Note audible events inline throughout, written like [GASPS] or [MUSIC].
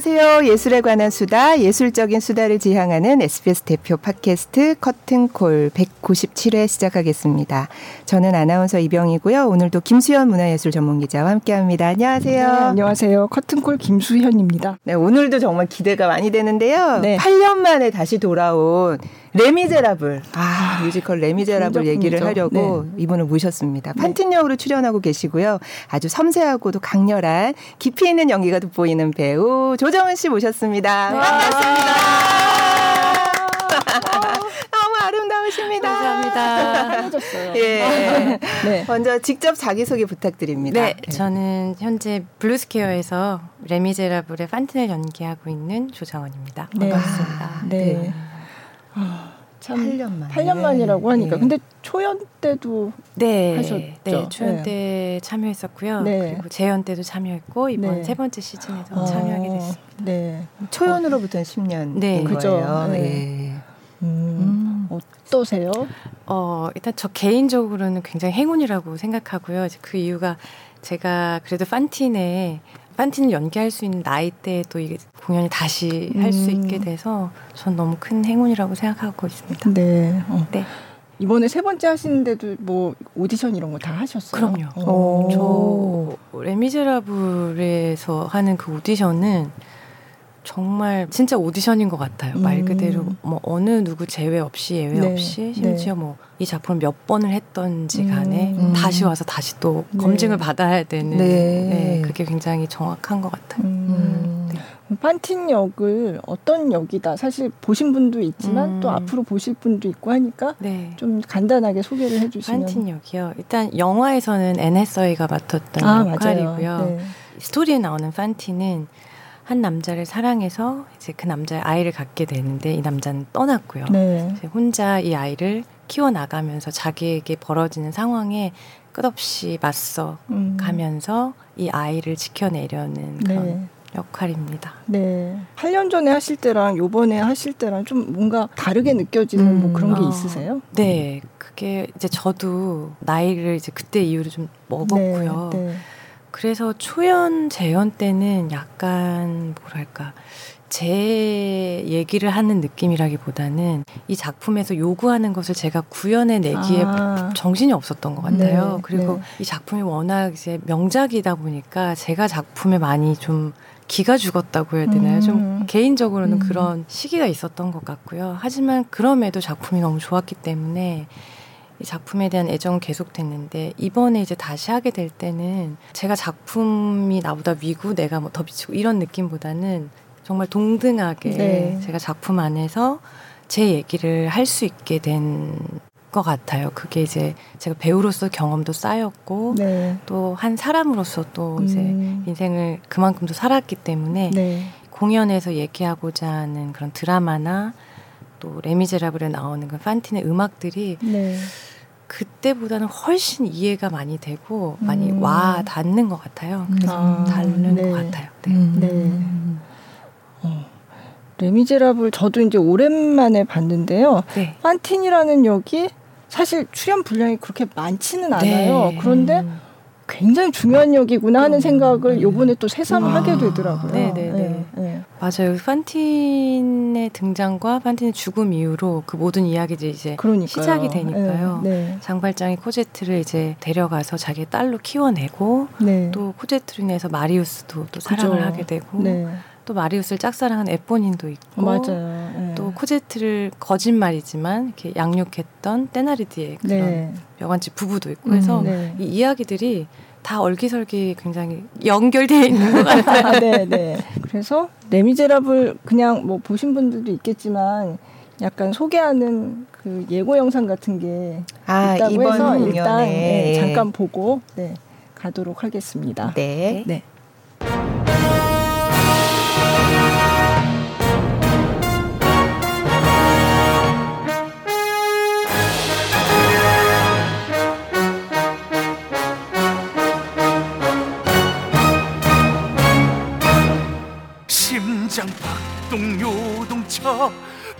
안녕하세요. 예술에 관한 수다, 예술적인 수다를 지향하는 SBS 대표 팟캐스트 커튼콜 197회 시작하겠습니다. 저는 아나운서 이병희고요. 오늘도 김수현 문화예술 전문 기자와 함께합니다. 안녕하세요. 네, 안녕하세요. 커튼콜 김수현입니다. 네, 오늘도 정말 기대가 많이 되는데요. 네. 8년 만에 다시 돌아온 레미제라블. 아, 뮤지컬 레미제라블 얘기를 하려고 네. 이분을 모셨습니다. 네. 판틴 역으로 출연하고 계시고요. 아주 섬세하고도 강렬한 깊이 있는 연기가 돋보이는 배우 조정은 씨 모셨습니다. 네. 반갑습니다. [LAUGHS] 너무 아름다우십니다. 감사합니다. 예. 네. 먼저 직접 자기소개 부탁드립니다. 네, 저는 현재 블루스퀘어에서 레미제라블의 판틴을 연기하고 있는 조정은입니다. 반갑습니다. 아, 네. 네. 아, 참 8년 만 8년 만 이라고 하니까 네. 근데 초연 때도 네, 하셨죠. 네, 초연 네. 때 참여했었고요. 네. 그리고 재연 때도 참여했고 이번 네. 세 번째 시즌에서 어, 참여하게 됐습니다. 네. 초연으로부터는 10년 네. 거예요. 네. 네. 음. 음. 어떠세요? 어, 일단 저 개인적으로는 굉장히 행운이라고 생각하고요. 그 이유가 제가 그래도 판틴에 판틴을 연기할 수 있는 나이대에 또 이게 공연이 다시 음. 할수 있게 돼서 전 너무 큰 행운이라고 생각하고 있습니다. 네. 어. 네. 이번에 세 번째 하시는데도 뭐 오디션 이런 거 다 하셨어요? 그럼요. 어. 저 레미제라블에서 하는 그 오디션은 정말 진짜 오디션인 것 같아요. 음. 말 그대로 뭐 어느 누구 제외 없이 예외 네. 없이 심지어 네. 뭐이 작품을 몇 번을 했던지 간에 음. 다시 와서 다시 또 네. 검증을 받아야 되는 네. 네. 그게 굉장히 정확한 것 같아요. 음. 네. 판틴 역을 어떤 역이다 사실 보신 분도 있지만 음. 또 앞으로 보실 분도 있고 하니까 네. 좀 간단하게 소개를 해주시면 판틴 역이요. 일단 영화에서는 앤 해서웨이가 맡았던 아, 역할이고요. 스토리에 나오는 판틴은 한 남자를 사랑해서 이제 그 남자의 아이를 갖게 되는데 이 남자는 떠났고요. 네. 혼자 이 아이를 키워 나가면서 자기에게 벌어지는 상황에 끝없이 맞서 음. 가면서 이 아이를 지켜내려는 그런 네. 역할입니다. 네. 8년 전에 하실 때랑 요번에 하실 때랑 좀 뭔가 다르게 느껴지는 뭐 음. 뭐 그런 게 어. 있으세요? 네. 그게 이제 저도 나이를 이제 그때 이후로 좀 먹었고요. 네. 네. 그래서 초연 재연 때는 약간 뭐랄까 제 얘기를 하는 느낌이라기보다는 이 작품에서 요구하는 것을 제가 구현해 내기에 아. 정신이 없었던 것 같아요. 네, 그리고 네. 이 작품이 워낙 이제 명작이다 보니까 제가 작품에 많이 좀 기가 죽었다고 해야 되나요? 음. 좀 개인적으로는 음. 그런 시기가 있었던 것 같고요. 하지만 그럼에도 작품이 너무 좋았기 때문에 이 작품에 대한 애정은 계속됐는데 이번에 이제 다시 하게 될 때는 제가 작품이 나보다 위고 내가 뭐 더 비치고 이런 느낌보다는 정말 동등하게 네. 제가 작품 안에서 제 얘기를 할 수 있게 된 것 같아요. 그게 이제 제가 배우로서 경험도 쌓였고 네. 또한 사람으로서 또 이제 음. 인생을 그만큼도 살았기 때문에 네. 공연에서 얘기하고자 하는 그런 드라마나 또 레미제라블에 나오는 그 판틴의 음악들이 네. 그때보다는 훨씬 이해가 많이 되고 많이 음. 와 닿는 것 같아요. 그래서 아, 다른 네. 것 같아요. 네. 음. 네. 어. 레미제라블 저도 이제 오랜만에 봤는데요. 네. 판틴이라는 역이 사실 출연 분량이 그렇게 많지는 않아요. 네. 그런데 음. 굉장히 중요한 역이구나 하는 생각을 네. 요번에 또 새삼 아, 하게 되더라고요. 네네네. 네, 네. 맞아요. 판틴의 등장과 판틴의 죽음 이후로 그 모든 이야기들이 이제 그러니까요. 시작이 되니까요. 네, 네. 장발장이 코제트를 이제 데려가서 자기 딸로 키워내고 네. 또 코제트로 인해서 마리우스도 또 사랑을 그죠. 하게 되고 네. 또 마리우스를 짝사랑한 에포닌도 있고 맞아요. 네. 또 코제트를 거짓말이지만 이렇게 양육했던 떼나리드의 그런 네. 여관집 부부도 있고 해서 음, 네. 이 이야기들이 다 얼기설기 굉장히 연결되어 있는 것 같아요. [LAUGHS] 네, 네. 그래서 레미제라블 그냥 뭐 보신 분들도 있겠지만 약간 소개하는 그 예고 영상 같은 게 아, 있다고 해서 일단 네, 잠깐 보고 네, 가도록 하겠습니다. 네. 네.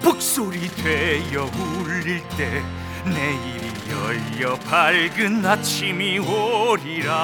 북소리 되어 울릴 때 내일이 열려 밝은 아침이 오리라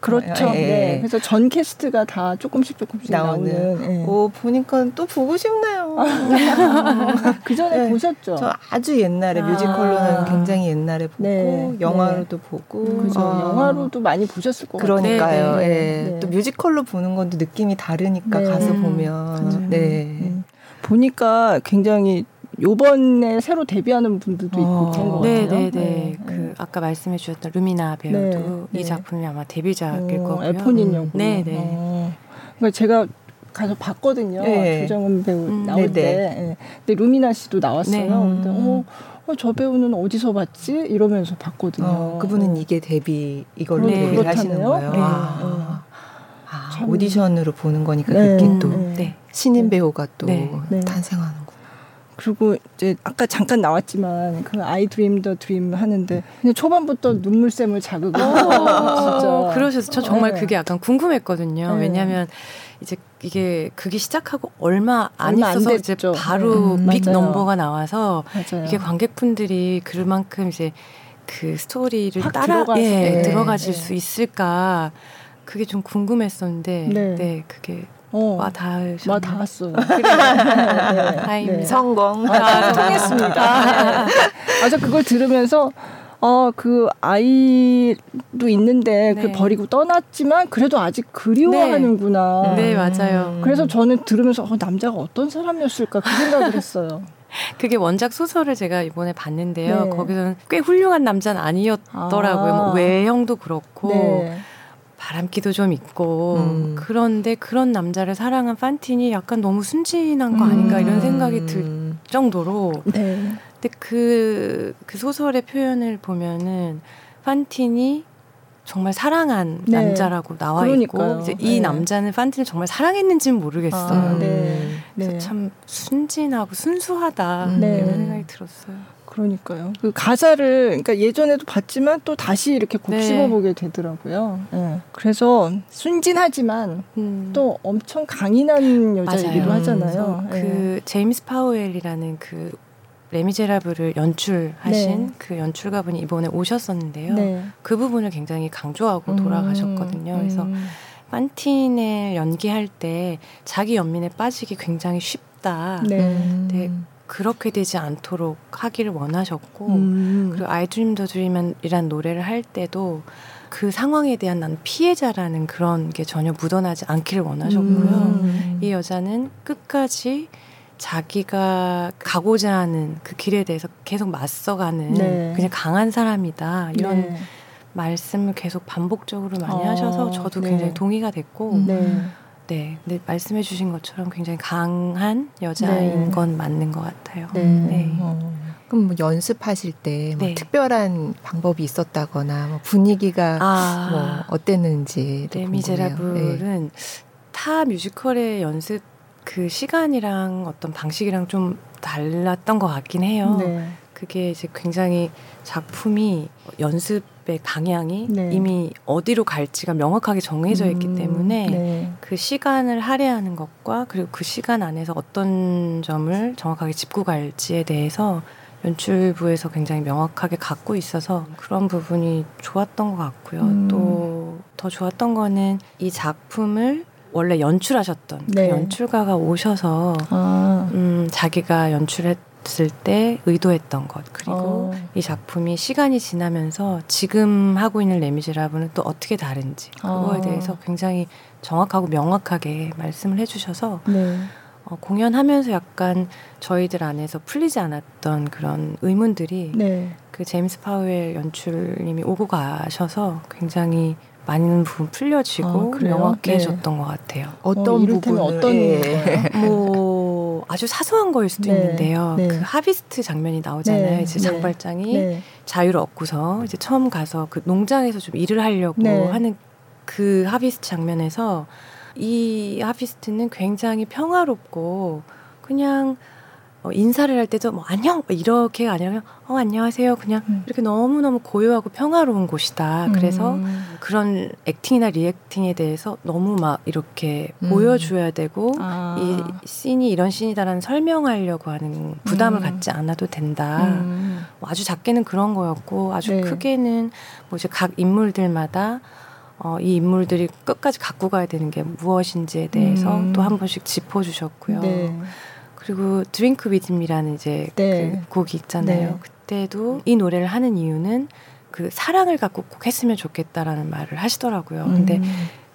그렇죠. 네. 네. 그래서 전 캐스트가 다 조금씩 조금씩 나오는. 나오는. 네. 오 보니까 또 보고 싶네요. 그 전에 네. 보셨죠? 저 아주 옛날에 아. 뮤지컬로는 굉장히 옛날에 보고 네. 영화로도 보고. 그죠. 아. 영화로도 많이 보셨을 것 그러니까요. 같아요. 예. 또 뮤지컬로 보는 건도 느낌이 다르니까 가서 보면. 음. 네. 음. 보니까 굉장히 요번에 새로 데뷔하는 분들도 있고 어. 그런 것 네, 같아요. 네, 네, 네. 그 아까 말씀해 주셨던 루미나 배우도 네, 이 네. 작품이 아마 데뷔작일 어, 거고요. F4인 영 네, 네. 어. 그러니까 제가 가서 봤거든요. 네. 조정은 배우 음, 나올 네네. 때. 네. 근데 루미나 씨도 나왔어요. 네. 근데 어, 어, 저 배우는 어디서 봤지? 이러면서 봤거든요. 어, 그분은 이게 데뷔 이걸로 네. 데뷔를 하시는 거예요. 네. 아, 아, 오디션으로 보는 거니까 그게 또 신인 배우가 또 탄생하는 거. 그리고 이제 아까 잠깐 나왔지만 그 아이 드림 더 드림 하는데 그냥 초반부터 눈물샘을 자극을 진짜 그러셔서 저 정말 네. 그게 약간 궁금했거든요. 네. 왜냐하면 이제 이게 그게 시작하고 얼마 안 얼마 있어서 안 이제 바로 음, 빅 맞아요. 넘버가 나와서 맞아요. 이게 관객분들이 그만큼 이제 그 스토리를 따라 들어가서, 예, 네. 들어가실 네. 수 있을까 그게 좀 궁금했었는데 네, 네 그게 어, 와 닿으셨. 와 닿았어요. [LAUGHS] 네, 네. 성공. 아, 통했습니다. 아, 저 그걸 들으면서 어, 그 아이도 있는데 그 네. 그 버리고 떠났지만 그래도 아직 그리워하는구나. 네, 네 맞아요. 그래서 저는 들으면서 어, 남자가 어떤 사람이었을까 그 생각을 했어요. [LAUGHS] 그게 원작 소설을 제가 이번에 봤는데요. 네. 거기서는 꽤 훌륭한 남자는 아니었더라고요. 아. 뭐 외형도 그렇고. 네. 바람기도 좀 있고 음. 그런데 그런 남자를 사랑한 판틴이 약간 너무 순진한 거 아닌가 음. 이런 생각이 들 정도로 네. 근데 그, 그 소설의 표현을 보면은 판틴이 정말 사랑한 네. 남자라고 나와 그러니까요. 있고 이제 이 네. 남자는 판틴을 정말 사랑했는지는 모르겠어요. 아, 네. 네. 참 순진하고 순수하다 음. 이런 생각이 들었어요. 그러니까요. 그 가사를 그러니까 예전에도 봤지만 또 다시 이렇게 곱씹어 보게 네. 되더라고요. 네. 그래서 순진하지만 음. 또 엄청 강인한 여자이기도 맞아요. 하잖아요. 그 네. 제임스 파우엘이라는 그 레미제라블을 연출하신 네. 그 연출가분이 이번에 오셨었는데요. 네. 그 부분을 굉장히 강조하고 음. 돌아가셨거든요. 그래서 음. 판틴을 연기할 때 자기 연민에 빠지기 굉장히 쉽다. 네. 네. 그렇게 되지 않도록 하기를 원하셨고 음. 그리고 I Dream the Dream이란 노래를 할 때도 그 상황에 대한 난 피해자라는 그런 게 전혀 묻어나지 않기를 원하셨고요. 음. 이 여자는 끝까지 자기가 가고자 하는 그 길에 대해서 계속 맞서가는 네. 그냥 강한 사람이다 이런 네. 말씀을 계속 반복적으로 많이 어, 하셔서 저도 네. 굉장히 동의가 됐고 네. 네, 근데 말씀해 주신 것처럼 굉장히 강한 여자인 네. 건 맞는 것 같아요. 네. 네. 어. 그럼 뭐 연습하실 때뭐 네. 특별한 방법이 있었다거나 뭐 분위기가 아. 뭐 어땠는지 레미제라블은 네. 타 뮤지컬의 연습 그 시간이랑 어떤 방식이랑 좀 달랐던 것 같긴 해요. 네. 그게 이제 굉장히 작품이 연습 의 방향이 네. 이미 어디로 갈지가 명확하게 정해져 있기 음, 때문에 네. 그 시간을 할애하는 것과 그리고 그 시간 안에서 어떤 점을 정확하게 짚고 갈지에 대해서 연출부에서 굉장히 명확하게 갖고 있어서 그런 부분이 좋았던 것 같고요. 음. 또더 좋았던 거는 이 작품을 원래 연출하셨던 그 네. 그 연출가가 오셔서 아. 음, 자기가 연출했 때 의도했던 것 그리고 어. 이 작품이 시간이 지나면서 지금 하고 있는 레미제라블은 또 어떻게 다른지 그거에 어. 대해서 굉장히 정확하고 명확하게 말씀을 해주셔서 네. 어, 공연하면서 약간 저희들 안에서 풀리지 않았던 그런 의문들이 네. 그 제임스 파우엘 연출님이 오고 가셔서 굉장히 많은 부분 풀려지고 어, 명확해졌던 네. 것 같아요. 어떤 어, 부분 어떤 예. 뭐 아주 사소한 거일 수도 네. 있는데요. 네. 그 하비스트 장면이 나오잖아요. 네. 이제 네. 장발장이 네. 자유를 얻고서 이제 처음 가서 그 농장에서 좀 일을 하려고 하는 그 하비스트 장면에서 이 하비스트는 굉장히 평화롭고 그냥 어, 인사를 할 때도 뭐 안녕 이렇게가 아니라 어 안녕하세요 그냥 음. 이렇게 너무 너무 고요하고 평화로운 곳이다. 음. 그래서 그런 acting이나 reacting에 대해서 너무 막 이렇게 음. 보여줘야 되고 아. 이 씬이 이런 씬이다라는 설명하려고 하는 부담을 음. 갖지 않아도 된다. 음. 뭐 아주 작게는 그런 거였고 아주 네. 크게는 뭐 이제 각 인물들마다 어, 이 인물들이 끝까지 갖고 가야 되는 게 무엇인지에 대해서 음. 또 한 번씩 짚어주셨고요. 네. 그리고 Dreamed a Dream이라는 이제 네. 그 곡이 있잖아요. 네. 그때도 이 노래를 하는 이유는 그 사랑을 갖고 꼭 했으면 좋겠다라는 말을 하시더라고요. 음. 근데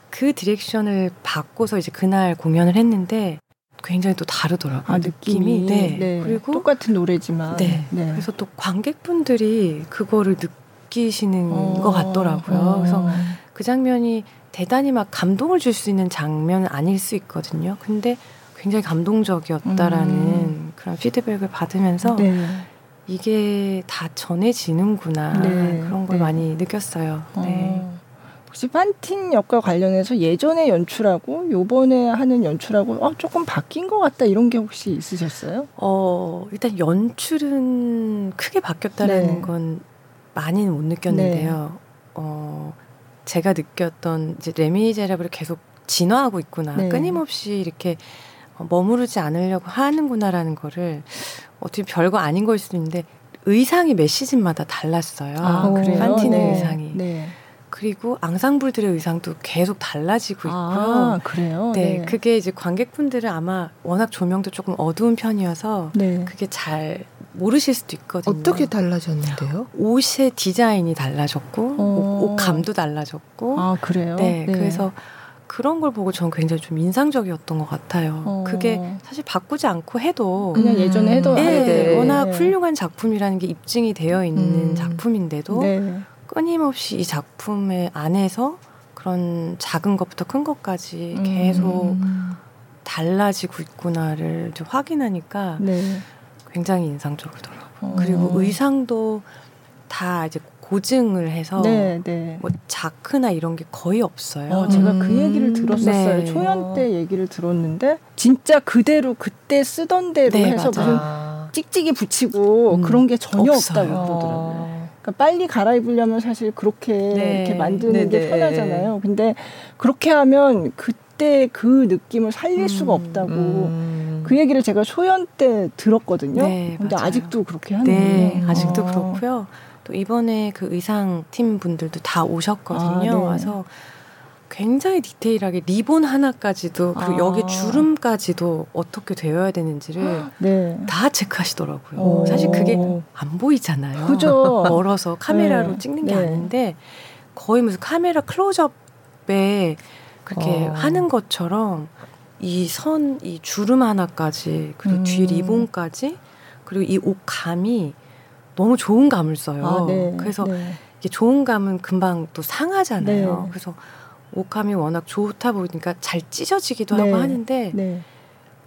그 디렉션을 바꿔서 이제 그날 공연을 했는데 굉장히 또 다르더라고요. 아, 느낌이. 느낌이. 네. 네. 그리고 똑같은 노래지만. 네. 네. 그래서 또 관객분들이 그거를 느끼시는 어. 것 같더라고요. 어. 그래서 그 장면이 대단히 막 감동을 줄 수 있는 장면은 아닐 수 있거든요. 근데 굉장히 감동적이었다라는 음. 그런 피드백을 받으면서 네. 이게 다 전해지는구나 네. 그런 걸 네. 많이 느꼈어요. 어. 네. 혹시 판틴 역과 관련해서 예전에 연출하고 요번에 하는 연출하고 어, 조금 바뀐 것 같다 이런 게 혹시 있으셨어요? 어 일단 연출은 크게 바뀌었다는 네. 건 많이는 못 느꼈는데요. 네. 어 제가 느꼈던 이제 레미제라블을 계속 진화하고 있구나. 네. 끊임없이 이렇게 머무르지 않으려고 하는구나라는 거를 어떻게 별거 아닌 걸 수도 있는데 의상이 매 시즌마다 달랐어요. 아, 그래요? 판티의 네. 의상이. 네. 그리고 앙상블들의 의상도 계속 달라지고 아, 있고요. 아, 그래요? 네, 네, 그게 이제 관객분들은 아마 워낙 조명도 조금 어두운 편이어서 네. 그게 잘 모르실 수도 있거든요. 어떻게 달라졌는데요? 옷의 디자인이 달라졌고 어. 옷, 감도 달라졌고. 아 그래요? 네, 네. 그래서 그런 걸 보고 저는 굉장히 좀 인상적이었던 것 같아요. 어. 그게 사실 바꾸지 않고 해도 그냥 예전에 해도 네, 네. 워낙 훌륭한 작품이라는 게 입증이 되어 있는 음. 작품인데도 네. 끊임없이 이 작품의 안에서 그런 작은 것부터 큰 것까지 음. 계속 달라지고 있구나를 좀 확인하니까 네. 굉장히 인상적이더라고요. 어. 그리고 의상도 다 이제 고증을 해서 네, 네. 뭐 자크나 이런 게 거의 없어요. 어, 제가 그 음. 얘기를 들었었어요. 네. 초연 때 얘기를 들었는데 진짜 그대로 그때 쓰던 대로 네, 해서 맞아. 무슨 찍찍이 붙이고 음, 그런 게 전혀 없어요. 없다고 그러더라고요. 그러니까 빨리 갈아입으려면 사실 그렇게 네. 이렇게 만드는 게 네, 네. 편하잖아요. 근데 그렇게 하면 그때 그 느낌을 살릴 음, 수가 없다고 음. 그 얘기를 제가 초연 때 들었거든요. 네, 근데 맞아요. 아직도 그렇게 하는 네. 아직도 어. 그렇고요. 또 이번에 그 의상 팀 분들도 다 오셨거든요. 아, 네. 와서 굉장히 디테일하게 리본 하나까지도 그리고 아. 여기 주름까지도 어떻게 되어야 되는지를 [GASPS] 네. 다 체크하시더라고요. 오. 사실 그게 안 보이잖아요. 그죠. [LAUGHS] 멀어서 카메라로 네. 찍는 게 네. 아닌데 거의 무슨 카메라 클로즈업에 그렇게 어. 하는 것처럼 이 선, 이 주름 하나까지 그리고 음. 뒤 리본까지 그리고 이 옷 감이 너무 좋은 감을 써요. 아, 네, 그래서 네. 이게 좋은 감은 금방 또 상하잖아요. 네. 그래서 옷감이 워낙 좋다 보니까 잘 찢어지기도 하고 네. 하는데 네.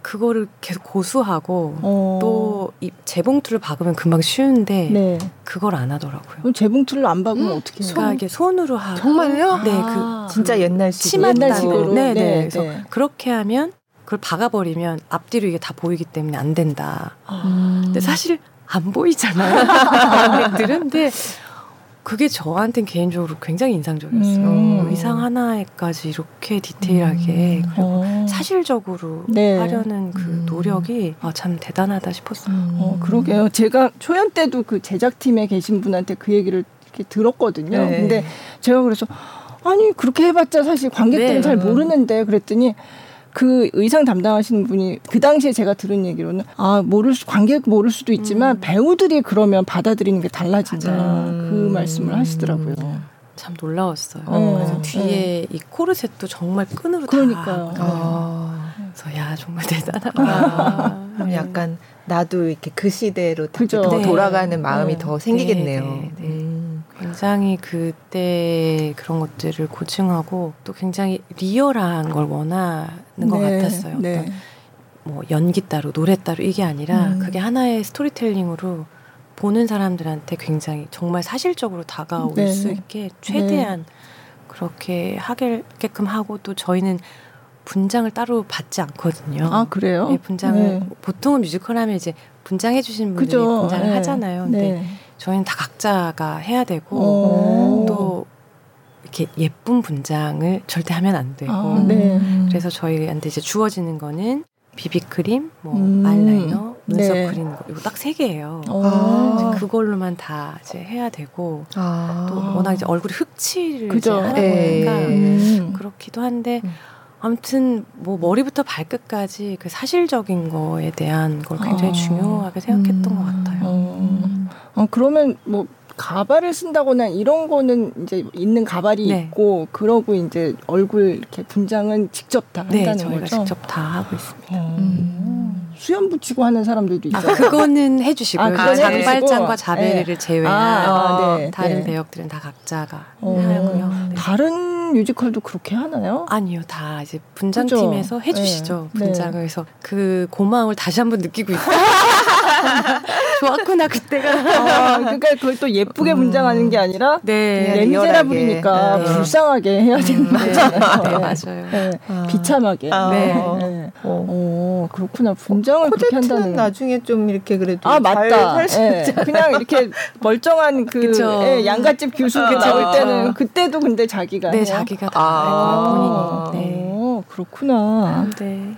그거를 계속 고수하고 어. 또이 재봉틀을 박으면 금방 쉬운데 네. 그걸 안 하더라고요. 그럼 재봉틀을 안 박으면 음? 어떻게 해요? 그러니까 이게 손으로 하고 정말요? 네, 아. 그 진짜 옛날식 옛날식으로 네, 네. 그래서 그렇게 하면 그걸 박아버리면 앞뒤로 이게 다 보이기 때문에 안 된다. 아. 근데 사실 안 보이잖아요. [LAUGHS] 관객들은. 근데 그게 저한테는 개인적으로 굉장히 인상적이었어요. 음. 의상 하나에까지 이렇게 디테일하게 음. 어. 사실적으로 네. 하려는 그 음. 노력이 아, 참 대단하다 싶었어요. 음. 어, 그러게요. 제가 초연 때도 그 제작팀에 계신 분한테 그 얘기를 이렇게 들었거든요. 네. 근데 제가 그래서 아니 그렇게 해봤자 사실 관객들은 네. 잘 모르는데 그랬더니 그 의상 담당하시는 분이 그 당시에 제가 들은 얘기로는 아 모를 수 관객 모를 수도 있지만 음. 배우들이 그러면 받아들이는 게 달라진다 그 음. 말씀을 하시더라고요. 참 놀라웠어요. 어. 그래서 뒤에 네. 이 코르셋도 정말 끈으로 그러니까요. 다. 아. 그래서 야 정말 대단하다. 아. 약간 나도 이렇게 그 시대로 더 네. 돌아가는 마음이 네. 더 생기겠네요. 네, 네, 네. 음. 굉장히 그때 그런 것들을 고증하고 또 굉장히 리얼한 걸 원하는 것 같았어요. 어떤 뭐 연기 따로 노래 따로 이게 아니라 음. 그게 하나의 스토리텔링으로 보는 사람들한테 굉장히 정말 사실적으로 다가올 수 있게 최대한 그렇게 하게끔 하고 또 저희는 분장을 따로 받지 않거든요. 아 그래요? 네, 분장을 네. 보통은 뮤지컬 하면 이제 분장해 주신 분들이 그죠? 분장을 네. 하잖아요. 근데 네. 저희는 다 각자가 해야 되고 또 이렇게 예쁜 분장을 절대 하면 안 되고 아, 네. 그래서 저희한테 이제 주어지는 거는 비비크림, 뭐 음. 아이라이너, 눈썹 네. 그리는 거 이거 딱 세 개예요. 아. 그걸로만 다 이제 해야 되고 아. 또 워낙 이제 얼굴에 흑칠을 이제 하다 보니까 음. 그렇기도 한데 음. 아무튼 뭐 머리부터 발끝까지 그 사실적인 거에 대한 걸 굉장히 아. 중요하게 생각했던 것 같아요. 어. 어, 그러면 뭐 가발을 쓴다거나 이런 거는 이제 있는 가발이 네. 있고 그러고 이제 얼굴 이렇게 분장은 직접 다 네, 한다는 저희가 거죠. 직접 다 하고 있습니다. 음. 수염 붙이고 하는 사람들도 있어요. 아, 그거는 해주시고요. 아, 장발장과 자베리를 네. 제외한 아, 네. 다른 네. 배역들은 다 각자가 어. 하고요. 네. 다른 뮤지컬도 그렇게 하나요? 아니요, 다 이제 분장팀에서 그렇죠? 해주시죠. 네. 분장을 해서 그 고마움을 다시 한번 느끼고 있어요. [LAUGHS] 좋았구나 그때가. 아, 그러니까 그걸 또 예쁘게 음. 분장하는 게 아니라 네, 레미제라블이니까 네. 불쌍하게 해야 되는 음, 거잖아요. 네, 맞아요. 네, 아. 비참하게. 아. 네. 네. 어. 어, 그렇구나. 분장을 그렇게 한다는. 나중에 좀 이렇게 그래도 아 맞다. 네. 그냥 이렇게 [LAUGHS] 멀쩡한 그 예, 양갓집 교수 아, 나올 때는 그때도 근데 자기가 네 해요? 자기가 다 아. 본인. 네. 그렇구나. [LAUGHS] 네.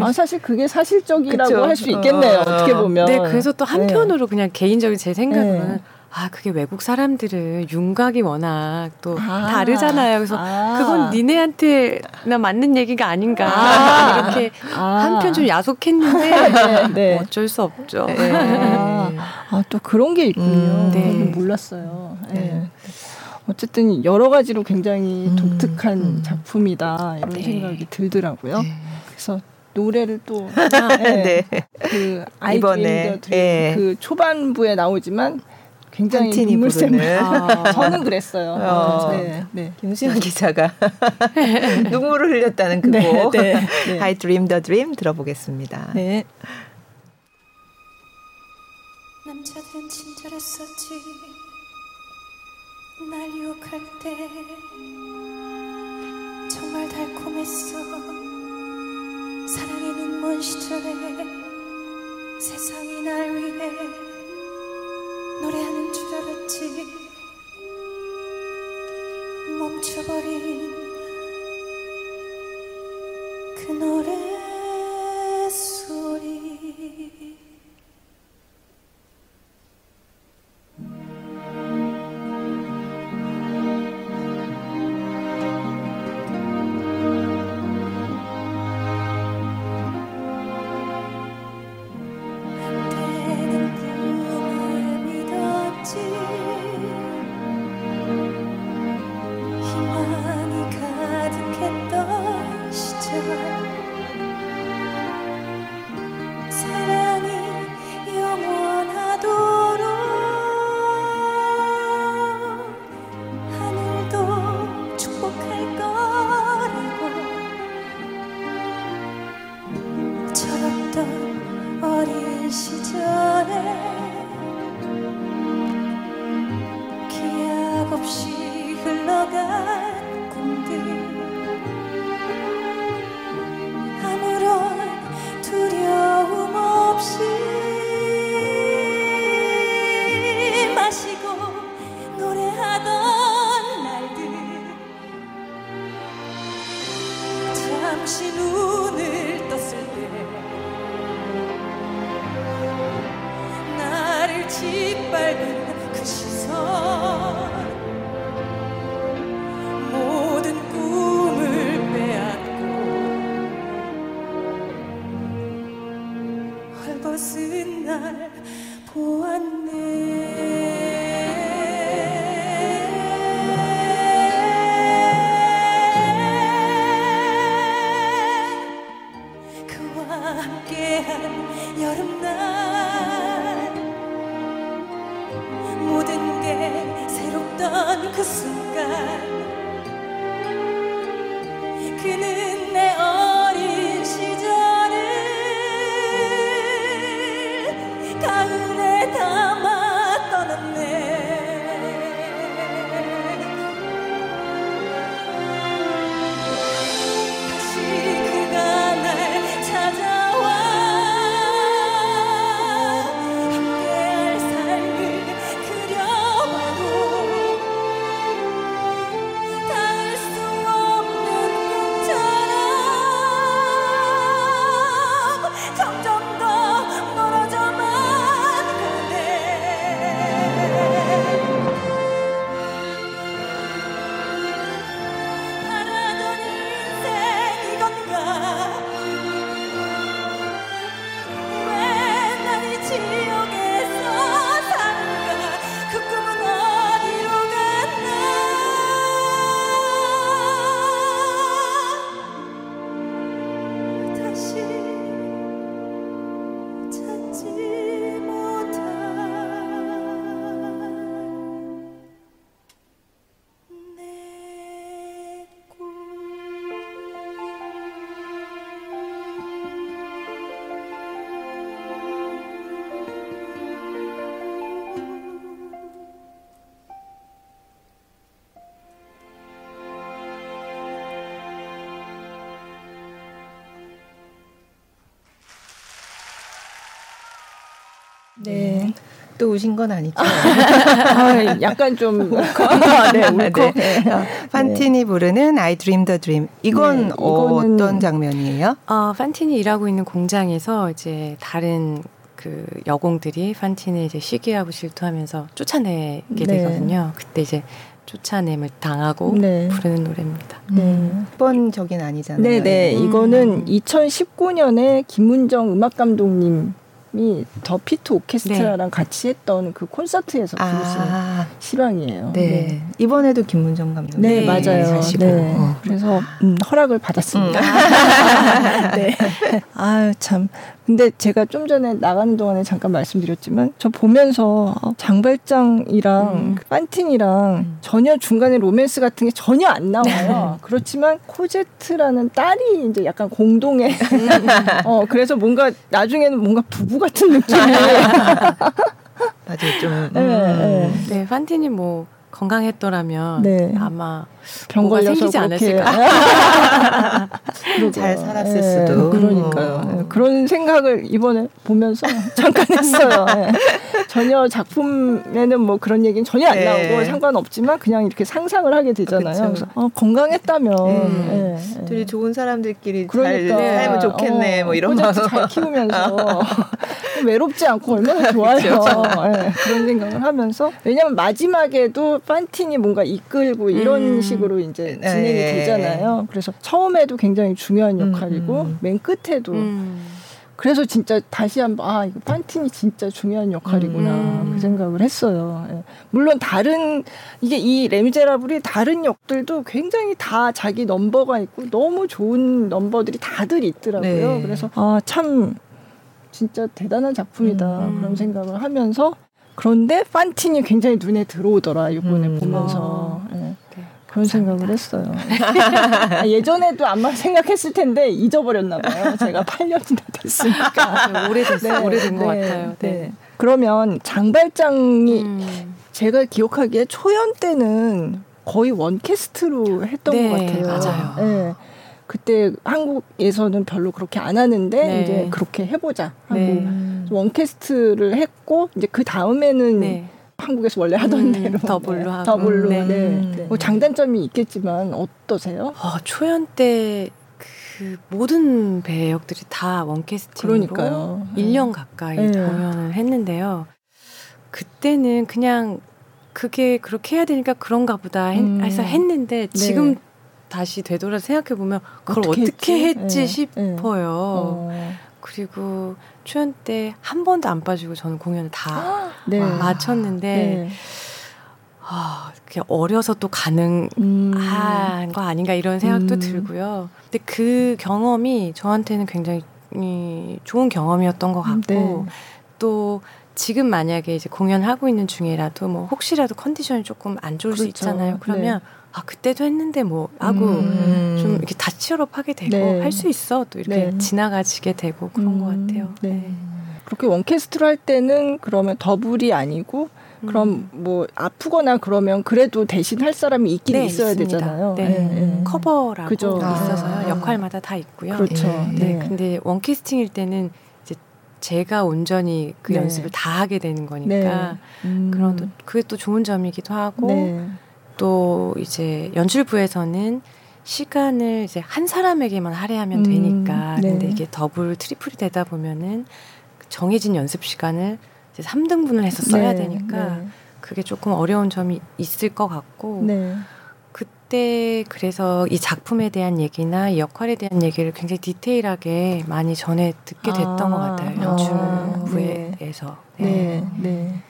아 사실 그게 사실적이라고 할 수 있겠네요. 어. 떻게 보면. 네, 그래서 또 한편으로 네. 그냥 개인적인 제 생각은 네. 아 그게 외국 사람들은 윤곽이 워낙 또 아. 다르잖아요. 그래서 아. 그건 니네한테나 맞는 얘기가 아닌가 아. 이렇게 아. 한편 좀 야속했는데 네, 네. 어쩔 수 없죠. 네. 아, 또 그런 게 있군요. 음, 네. 몰랐어요. 네. 어쨌든 여러 가지로 굉장히 음, 독특한 음. 작품이다 이런 네. 생각이 들더라고요. 네. 그래서 노래를 또 네. [LAUGHS] 네. 그 이번에 네. 그 초반부에 나오지만 굉장히 눈물샘. 아, 저는 그랬어요. 어, 네, 네. 김수현 기자가 [LAUGHS] 눈물을 흘렸다는 그곡 네, 네, 네. [LAUGHS] I Dream the Dream 들어보겠습니다. 네. 남자들은 친절했었지. 날 유혹할 때 정말 달콤했어 사랑에는 먼 시절에 세상이 날 위해 노래하는 줄 알았지 멈춰버린 그 노래 소리 또 우신 건 아니죠? [LAUGHS] 아, 약간 좀 [LAUGHS] 아, 네, 울컥. 네. 판틴이 부르는 I Dream the Dream. 이건 네, 어떤 장면이에요? 어, 판틴이 일하고 있는 공장에서 이제 다른 그 여공들이 판틴을 이제 시기하고 질투하면서 쫓아내게 네. 되거든요. 그때 이제 쫓아냄을 당하고 네. 부르는 노래입니다. 네. 번적인 아니잖아요. 네, 네. 이거는 2019년에 김문정 음악 감독님 이 더 피트 오케스트라랑 네. 같이 했던 그 콘서트에서 부르신 아. 실황이에요. 네. 네. 이번에도 김문정 감독님. 네, 맞아요. 네. 어. 그래서 음, 허락을 받았습니다. 음. [LAUGHS] 네. [LAUGHS] 아유 참 근데 제가 좀 전에 나가는 동안에 잠깐 말씀드렸지만 저 보면서 어, 장발장이랑 음. 판틴이랑 음. 전혀 중간에 로맨스 같은 게 전혀 안 나와요. 네. 그렇지만 코제트라는 딸이 이제 약간 공동의 [LAUGHS] 어 그래서 뭔가 나중에는 뭔가 부부 같은 느낌이 맞아요 좀 네, 네. 네 판틴이 뭐 건강했더라면 네. 아마 병 걸려서 생기지 않았을까. [LAUGHS] 잘 살았을 네, 수도. 그러니까요. 네, 그런 생각을 이번에 보면서 [LAUGHS] 잠깐 했어요. 네. 전혀 작품에는 뭐 그런 얘기는 전혀 안 네. 나오고 상관없지만 그냥 이렇게 상상을 하게 되잖아요. 그래서 어, 건강했다면 음. 네. 둘이 좋은 사람들끼리 그러니까. 잘 살면 좋겠네. 어, 뭐 이런 마음. 잘 키우면서 [LAUGHS] 외롭지 않고 얼마나 좋아요. 그렇죠. 그런 생각을 하면서 왜냐하면 마지막에도 판틴이 뭔가 이끌고 이런 음. 식으로 이제 네. 진행이 되잖아요. 그래서 처음에도 굉장히 중요한 음, 역할이고 음. 맨 끝에도 음. 그래서 진짜 다시 한번 아 이거 판틴이 진짜 중요한 역할이구나 음. 그 생각을 했어요. 예. 물론 다른 이게 이 레미제라블이 다른 역들도 굉장히 다 자기 넘버가 있고 너무 좋은 넘버들이 다들 있더라고요. 네. 그래서 아참 진짜 대단한 작품이다 음. 그런 생각을 하면서 그런데 판틴이 굉장히 눈에 들어오더라 이번에 음. 보면서. 아. 예. 그런 생각을 했어요. [LAUGHS] 아, 예전에도 아마 생각했을 텐데 잊어버렸나 봐요. 제가 8년이나 됐으니까. 네, 오래됐어요. 네, 오래된 네, 것 같아요. 네. 네. 그러면 장발장이 음. 제가 기억하기에 초연 때는 거의 원캐스트로 했던 것 네, 같아요. 맞아요. 네. 그때 한국에서는 별로 그렇게 안 하는데 네. 이제 그렇게 해보자 하고 one cast를 했고 이제 그 다음에는 한국에서 원래 하던 음, 대로 더블로 네. 하고 더블로 네. 네. 네. 뭐 장단점이 있겠지만 어떠세요? 어, 초연 때 그 모든 배역들이 다 one casting으로 그러니까요. 1년 가까이 네. 공연을 했는데요. 그때는 그냥 그게 그렇게 해야 되니까 그런가 보다 음. 해서 했는데 네. 지금 다시 되돌아 생각해 보면 그걸 어떻게, 어떻게 했지, 했지 네. 싶어요. 어. 그리고 초연 때 한 번도 안 빠지고 저는 공연을 다 [GASPS] 네. 마쳤는데 네. 아, 그게 어려서 또 가능한 음. 거 아닌가 이런 생각도 음. 들고요. 근데 그 경험이 저한테는 굉장히 좋은 경험이었던 것 같고 네. 또 지금 만약에 이제 공연하고 있는 중이라도 뭐 혹시라도 컨디션이 조금 안 좋을 그렇죠. 수 있잖아요. 그러면 네. 아 그때도 했는데 뭐 하고 음. 좀 이렇게 다치업하게 되고 네. 할수 있어 또 이렇게 네. 지나가지게 되고 그런 음. 것 같아요. 네. 네. 그렇게 원캐스트로 할 때는 그러면 더블이 아니고 그럼 음. 뭐 아프거나 그러면 그래도 대신 할 사람이 있긴 네, 있어야 있습니다. 되잖아요. 네. 네. 네. 커버라고 그죠. 있어서요. 아. 역할마다 다 있고요. 그렇죠. 네. 네. 근데 원캐스팅일 때는 이제 제가 온전히 그 네. 연습을 다 하게 되는 거니까 음. 그런 또 그게 또 좋은 점이기도 하고 또 이제 연출부에서는 시간을 이제 한 사람에게만 할애하면 음, 되니까 네. 근데 이게 더블 트리플이 되다 보면은 정해진 연습 시간을 이제 3등분을 해서 써야 네, 되니까 네. 그게 조금 어려운 점이 있을 것 같고 네. 그때 그래서 이 작품에 대한 얘기나 이 역할에 대한 얘기를 굉장히 디테일하게 많이 전해 듣게 됐던 아, 것 같아요 연출부에서. 아, 네. 네.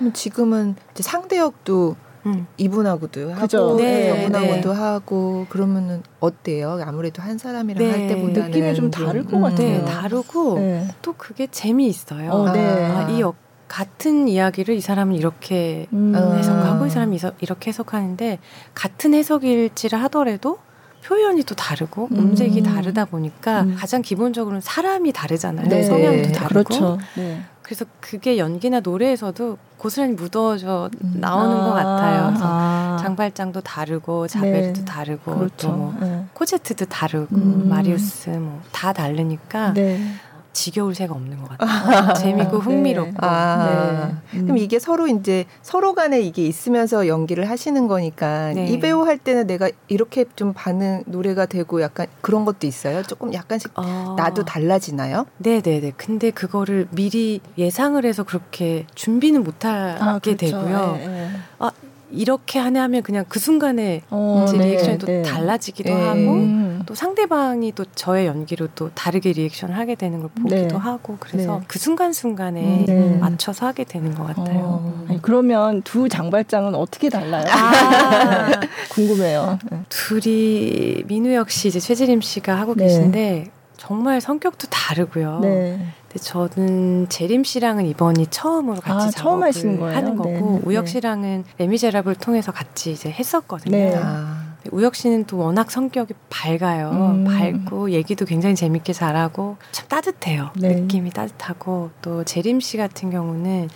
네. 지금은 이제 상대 역도 음. 이분하고도 하고 네, 저분하고도 네. 하고 그러면은 어때요? 아무래도 한 사람이랑 네. 할 때보다는 느낌이 좀 다를 것 음. 같아요. 네, 다르고 네. 또 그게 재미있어요. 어, 네. 아, 이 역, 같은 이야기를 이 사람은 이렇게 음. 해석하고 이 사람이 이렇게 해석하는데 같은 해석일지를 하더라도 표현이 또 다르고 음. 음색이 다르다 보니까 음. 가장 기본적으로는 사람이 다르잖아요. 네. 성향도 다르고. 그렇죠. 네. 그래서 그게 연기나 노래에서도 고스란히 묻어져 음. 나오는 아. 것 같아요. 그래서 아. 장발장도 다르고 자벨도 네. 다르고 그렇죠. 또뭐 네. 코제트도 다르고 음. 마리우스 뭐 다 다르니까 네. 지겨울 새가 없는 것 같아요. 아, 재밌고 흥미롭고. 네. 아, 네. 그럼 이게 서로 이제 서로 간에 이게 있으면서 연기를 하시는 거니까 네. 이 배우 할 때는 내가 이렇게 좀 반응 노래가 되고 약간 그런 것도 있어요. 조금 약간씩 아. 나도 달라지나요? 네, 네, 네. 근데 그거를 미리 예상을 해서 그렇게 준비는 못하게 아, 그렇죠. 되고요. 네, 네. 아 이렇게 하네 하면 그냥 그 순간에 어, 제 네, 리액션이 또 네. 달라지기도 네. 하고 음. 또 상대방이 또 저의 연기로 또 다르게 리액션을 하게 되는 걸 보기도 네. 하고 그래서 네. 그 순간순간에 음. 맞춰서 하게 되는 것 같아요. 어. 아니, 그러면 두 장발장은 어떻게 달라요? 아. [LAUGHS] 궁금해요. 둘이 민우 역시 이제 최재림 씨가 하고 계신데 정말 성격도 다르고요. 저는 재림 씨랑은 이번이 처음으로 같이 아, 작업을 처음 하는 거고 네. 우혁 네. 씨랑은 레미제라블 통해서 같이 이제 했었거든요. 네. 아. 우혁 씨는 또 워낙 성격이 밝아요. 음. 밝고 얘기도 굉장히 재밌게 잘하고 참 따뜻해요. 네. 느낌이 따뜻하고 또 재림 씨 같은 경우는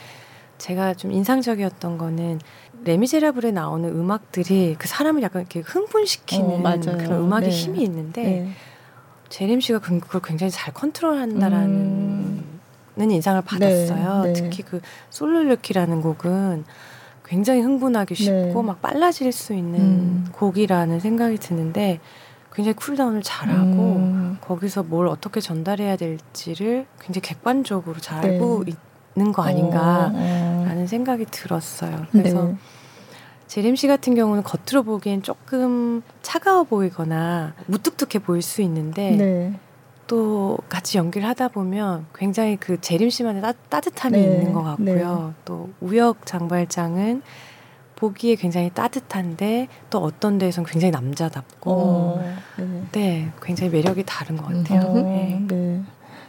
제가 좀 인상적이었던 거는 레미제라블에 나오는 음악들이 그 사람을 약간 이렇게 흥분시키는 어, 그런 음악의 네. 힘이 있는데 네. 제림 씨가 그걸 굉장히 잘 컨트롤한다라는 음. 인상을 받았어요. 네, 네. 특히 그 솔로르키라는 곡은 굉장히 흥분하기 쉽고 네. 막 빨라질 수 있는 음. 곡이라는 생각이 드는데 굉장히 쿨다운을 잘하고 음. 거기서 뭘 어떻게 전달해야 될지를 굉장히 객관적으로 잘 알고 네. 있는 거 아닌가라는 어, 어. 생각이 들었어요. 그래서 네. 제림 씨 같은 경우는 겉으로 보기엔 조금 차가워 보이거나 무뚝뚝해 보일 수 있는데 네. 또 같이 연기를 하다 보면 굉장히 그 재림 씨만의 따, 뜻함이 네. 있는 것 같고요. 네. 또 우혁 장발장은 보기에 굉장히 따뜻한데 또 어떤 데에선 굉장히 남자답고 어, 네. 네. 굉장히 매력이 다른 것 같아요. 어, 네. 네.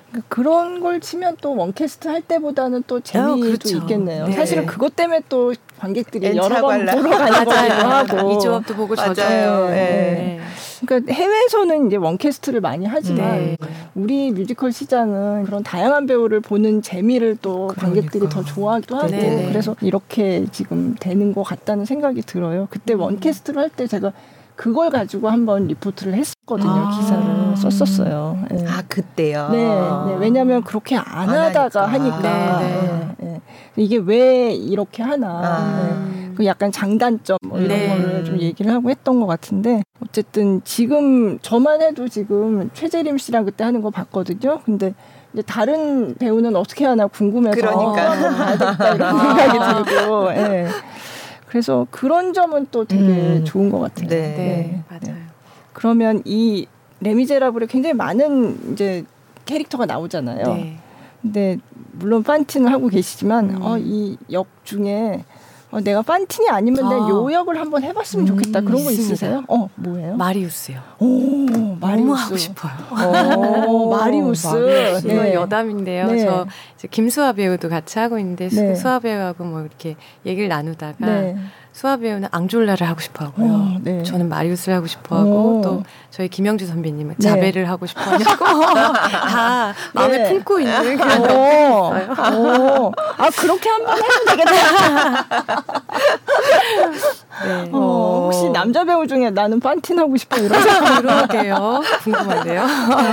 그러니까 그런 걸 치면 또 one cast 할 때보다는 또 재미도 어, 그렇죠. 있겠네요. 네. 사실은 그것 때문에 또 관객들이 여러 번 보러 가는 [LAUGHS] 이 조합도 보고 저 조합. 네. 네. 그러니까 해외에서는 이제 one cast를 많이 하지만 네. 우리 뮤지컬 시장은 그런 다양한 배우를 보는 재미를 또 그러니까. 관객들이 더 좋아하기도 하고 네. 그래서 이렇게 지금 되는 것 같다는 생각이 들어요. 그때 음. one cast를 할 때 제가 그걸 가지고 한번 리포트를 했었거든요. 아. 기사를 썼었어요. 네. 아 그때요. 네, 네. 왜냐하면 그렇게 안, 안 하다가 하니까, 하니까. 네, 네. 이게 왜 이렇게 하나. 아. 그 약간 장단점 뭐 이런 네. 거를 좀 얘기를 하고 했던 것 같은데 어쨌든 지금 저만 해도 지금 최재림 씨랑 그때 하는 거 봤거든요. 근데 이제 다른 배우는 어떻게 하나 궁금해서 그러니까. 봐야겠다 이런 생각이 들고. 예. 그래서 그런 점은 또 되게 음. 좋은 것 같아요. 네. 네. 맞아요. 그러면 이 레미제라블에 굉장히 많은 이제 캐릭터가 나오잖아요. 네. 근데 물론 판틴을 하고 계시지만 음. 어, 이 역 중에 어, 내가 판틴이 아니면 아. 요 역을 한번 해봤으면 좋겠다. 음, 그런 거 있습니다. 있으세요? 어, 뭐예요? 마리우스요. 오, 마리우스. 너무 하고 싶어요. 오, [LAUGHS] 마리우스. 마리우스. 네. 여담인데요. 네. 저 이제 김수아 배우도 같이 하고 있는데 네. 수아 배우하고 뭐 이렇게 얘기를 나누다가 네. 수아 배우는 앙졸라를 하고 싶어 하고요. 어, 네. 저는 마리우스를 하고 싶어 하고 어. 또 저희 김영주 선배님은 네. 자베를 하고 싶어 하고 [LAUGHS] [LAUGHS] 다 마음에 네. 품고 있는 그런 어. 어. 아 그렇게 한번 해도 되겠다. [LAUGHS] 네. 어, 혹시 남자 배우 중에 나는 판틴 하고 싶어 이런 그러게요. 궁금한데요.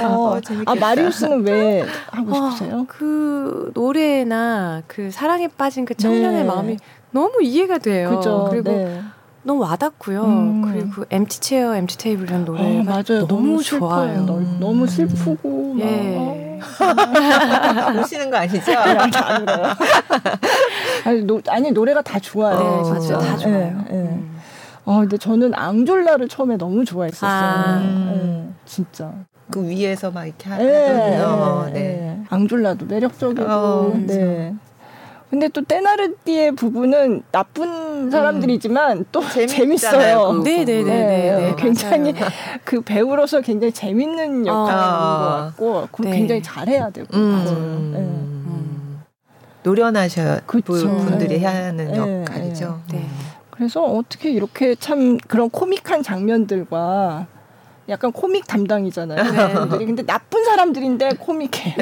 어, 아 마리우스는 왜 하고 싶으세요? 그 노래나 그 사랑에 빠진 그 청년의 네. 마음이 너무 이해가 돼요. 그죠, 그리고 네. 너무 와닿고요. 음. 그리고 Empty Chair, Empty Table이라는 노래 어, 맞아요. 너무, 너무 좋아요. 음. 너무 슬프고 예. [LAUGHS] 우시는 거 아시죠? [LAUGHS] 아니, 노, 아니 노래가 다 좋아요. 네, 맞아요. 다 좋아요. 네, 네. 음. 어, 근데 저는 앙졸라를 처음에 너무 좋아했었어요. 아. 네, 진짜. 그 위에서 막 이렇게 하거든요. 네. 네. 앙졸라도 매력적이고. 어, 네. 근데 또 떼나르띠의 부부는 나쁜 사람들이지만 음. 또 재밌어요. 네네네. 네, 네, 네, 네, 굉장히 그 배우로서 굉장히 재밌는 역할인 아. 것 같고 네. 굉장히 잘해야 되고. 음. 네. 음. 노련하셔 분들이 해야 하는 역할이죠. 네. 그래서 어떻게 이렇게 참 그런 코믹한 장면들과 약간 코믹 담당이잖아요. 네. 근데 나쁜 사람들인데 코믹해.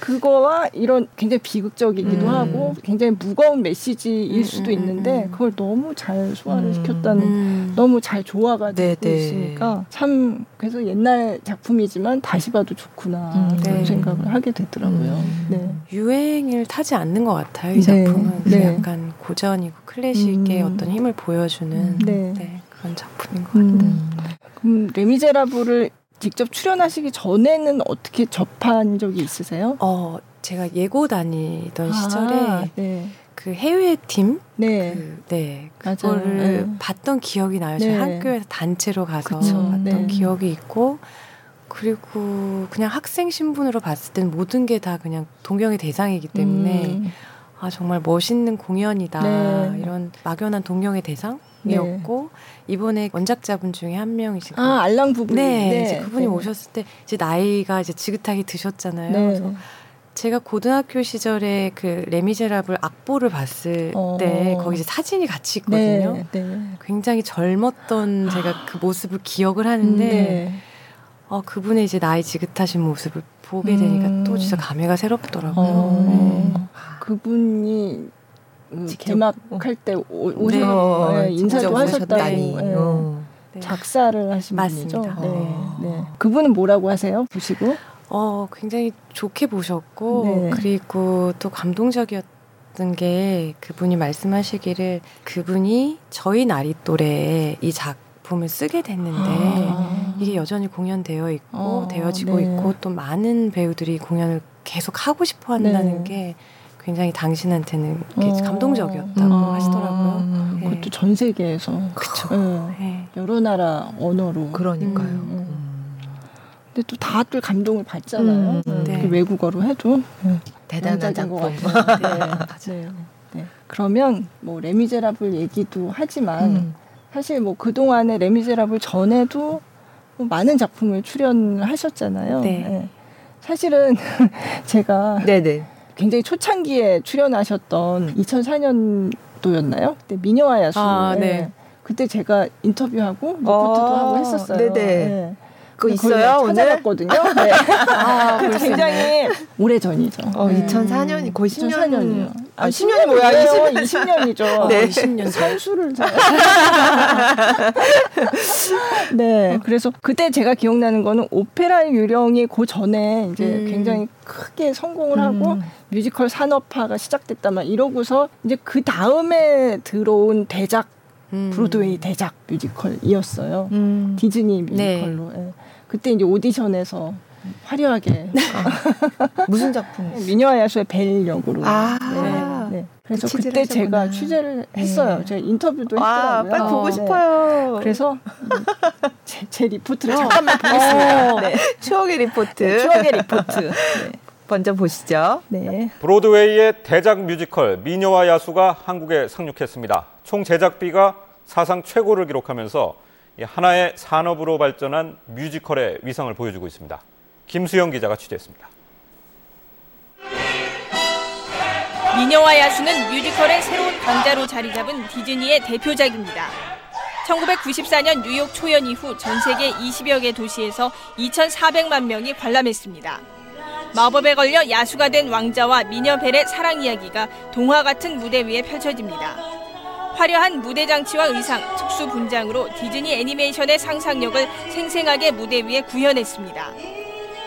그거와 이런 굉장히 비극적이기도 음. 하고 굉장히 무거운 메시지일 음, 수도 음, 있는데 음. 그걸 너무 잘 소화를 음. 시켰다는 음. 너무 잘 조화가 되고 네, 네. 있으니까 참 그래서 옛날 작품이지만 다시 봐도 좋구나 그런 네. 생각을 하게 되더라고요. 네. 유행을 타지 않는 것 같아요. 이 네. 작품은 네. 약간 고전이고 클래식의 어떤 힘을 보여주는 네. 네. 그런 작품인 것 같아요. 그럼 레미제라블을 직접 출연하시기 전에는 어떻게 접한 적이 있으세요? 어, 제가 예고 다니던 아, 시절에 네. 그 해외 팀, 네, 그, 네, 그거를 네. 봤던 기억이 나요. 저희 네. 학교에서 단체로 가서 그쵸. 봤던 네. 기억이 있고, 그리고 그냥 학생 신분으로 봤을 땐 모든 게 다 그냥 동경의 대상이기 때문에 음. 아 정말 멋있는 공연이다 네. 이런 막연한 동경의 대상 이었고 네. 이번에 원작자분 중에 한 명이신 아 알랑 부부 네, 네. 이제 그분이 네. 오셨을 때 이제 나이가 이제 지긋하게 드셨잖아요. 네. 그래서 제가 고등학교 시절에 그 레미제라블 악보를 봤을 어. 때 거기 이제 사진이 같이 있거든요. 네, 네. 굉장히 젊었던 제가 그 모습을 기억을 하는데 음, 어 그분의 이제 나이 지긋하신 모습을 보게 되니까 음. 또 진짜 감회가 새롭더라고요. 어. 그분이 개막할 때 오, 네. 셔 네, 인사도 하셨다니 네. 어. 네. 작사를 하신 맞습니다. 분이죠. 네. 네. 그분은 뭐라고 하세요? 보시고? 어 굉장히 좋게 보셨고 네. 그리고 또 감동적이었던 게 그분이 말씀하시기를 그분이 저희 나이 또래에 이 작품을 쓰게 됐는데 아. 이게 여전히 공연되어 있고 어, 되어지고 있고 또 많은 배우들이 공연을 계속 하고 싶어 한다는 게 굉장히 당신한테는 어. 감동적이었다고 음. 하시더라고요. 네. 그것도 전 세계에서 그쵸. 네. 네. 여러 나라 언어로 그러니까요. 음. 음. 근데 또 다들 감동을 받잖아요. 음. 네. 외국어로 해도 [LAUGHS] 네. 대단한 작품. 것 같아요. 네. 네. 그러면 뭐 레미제라블 얘기도 하지만 음. 사실 뭐 그 동안에 레미제라블 전에도 뭐 많은 작품을 출연하셨잖아요. 네. 사실은 [LAUGHS] 제가 네네. 굉장히 초창기에 출연하셨던 2004년도였나요? 그때 미녀와 야수. 아, 네. 그때 제가 인터뷰하고 리포트도 어, 하고 했었어요. 네네. 네. 그거 있어요 오늘? 찾아봤거든요. [LAUGHS] 네. 아, 굉장히 오래 전이죠. 어, 네. 2004년이 거의 10년. 2004년이요. 아, 10년이 뭐야? 20년, 20년이죠. 네. 20년 선수를 [LAUGHS] 네. 그래서 그때 제가 기억나는 거는 오페라 유령이 그 전에 이제 음. 굉장히 크게 성공을 하고 음. 뮤지컬 산업화가 시작됐다 막 이러고서 이제 그 다음에 들어온 대작 음. 브로드웨이 대작 뮤지컬이었어요. 음. 디즈니 뮤지컬로. 네. 예. 그때 이제 오디션에서 화려하게 아, 무슨 작품? 미녀와 야수의 벨 역으로. 아. 네. 네. 그래서 그 그때 하셨구나. 제가 취재를 네. 했어요. 제가 인터뷰도 아, 했더라고요. 빨리 보고 네. 싶어요. 그래서 제, 제 리포트를 어. 잠깐만 보겠습니다. 어. 네. 추억의 리포트. 네, 추억의 리포트. 네. 먼저 보시죠. 네. 브로드웨이의 대작 뮤지컬 미녀와 야수가 한국에 상륙했습니다. 총 제작비가 사상 최고를 기록하면서 하나의 산업으로 발전한 뮤지컬의 위상을 보여주고 있습니다. 김수영 기자가 취재했습니다. 미녀와 야수는 뮤지컬의 새로운 강자로 자리 잡은 디즈니의 대표작입니다. 1994년 뉴욕 초연 이후 전 세계 20여 개 도시에서 2,400만 명이 관람했습니다. 마법에 걸려 야수가 된 왕자와 미녀 벨의 사랑 이야기가 동화 같은 무대 위에 펼쳐집니다. 화려한 무대 장치와 의상, 특수 분장으로 디즈니 애니메이션의 상상력을 생생하게 무대 위에 구현했습니다.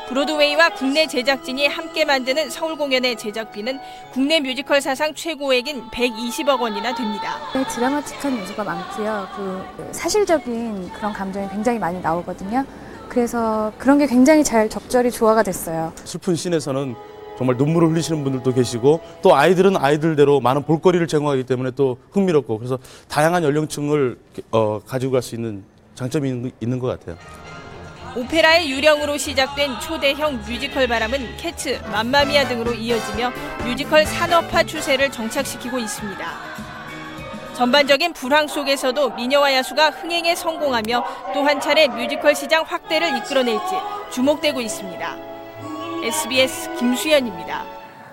브로드웨이와 국내 제작진이 함께 만드는 서울 공연의 제작비는 국내 뮤지컬 사상 최고액인 120억 원이나 됩니다. 네, 드라마틱한 요소가 많고요. 그 사실적인 그런 감정이 굉장히 많이 나오거든요. 그래서 그런 게 굉장히 잘 적절히 조화가 됐어요. 슬픈 씬에서는 정말 눈물을 흘리시는 분들도 계시고 또 아이들은 아이들대로 많은 볼거리를 제공하기 때문에 또 흥미롭고 그래서 다양한 연령층을 어, 가지고 갈 수 있는 장점이 있는, 있는 것 같아요. 오페라의 유령으로 시작된 초대형 뮤지컬 바람은 캐츠, 맘마미아 등으로 이어지며 뮤지컬 산업화 추세를 정착시키고 있습니다. 전반적인 불황 속에서도 미녀와 야수가 흥행에 성공하며 또 한 차례 뮤지컬 시장 확대를 이끌어낼지 주목되고 있습니다. SBS 김수현입니다.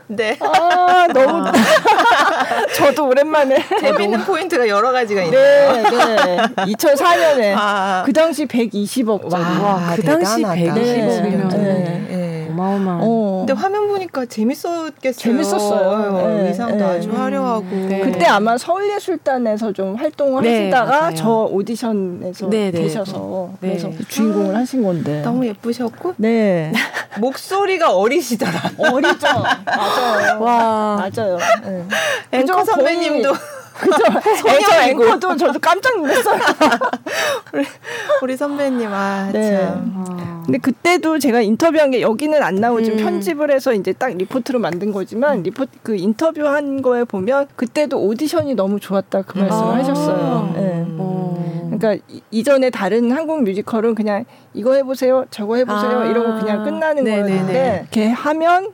네. 아, 너무. 아. [LAUGHS] 저도 오랜만에. 재밌는 포인트가 여러 가지가 있네요. 네, 네. 2004년에. 아. 그 당시 120억 짜리. 와, 그 당시 120억이면. 네. 네. 어마어마한. 어. 근데 화면 보니까 재밌었겠어요. 재밌었어요. 네, 의상도 네. 아주 화려하고. 네. 그때 아마 서울예술단에서 좀 활동을 네, 하시다가 맞아요. 저 오디션에서 네, 네. 계셔서 그래서 주인공을 하신 건데. 너무 예쁘셨고. 네. [LAUGHS] 목소리가 어리시더라. 어리죠. 맞아요. 와. 맞아요. 네. 앵커 선배님도 그죠? 앵커 앵커도 저도 깜짝 놀랐어요. [LAUGHS] 우리, 우리 선배님 아 네. 참. 아. 근데 그때도 제가 인터뷰한 게 여기는 안 나오지만 음. 편집을 해서 이제 딱 리포트로 만든 거지만 리포트 그 인터뷰한 거에 보면 그때도 오디션이 너무 좋았다 그 말씀을 아. 하셨어요. 네. 음. 그러니까 이 전에 다른 한국 뮤지컬은 그냥 이거 해보세요, 저거 해보세요 아. 이러고 그냥 끝나는 네네네. 거였는데 이렇게 하면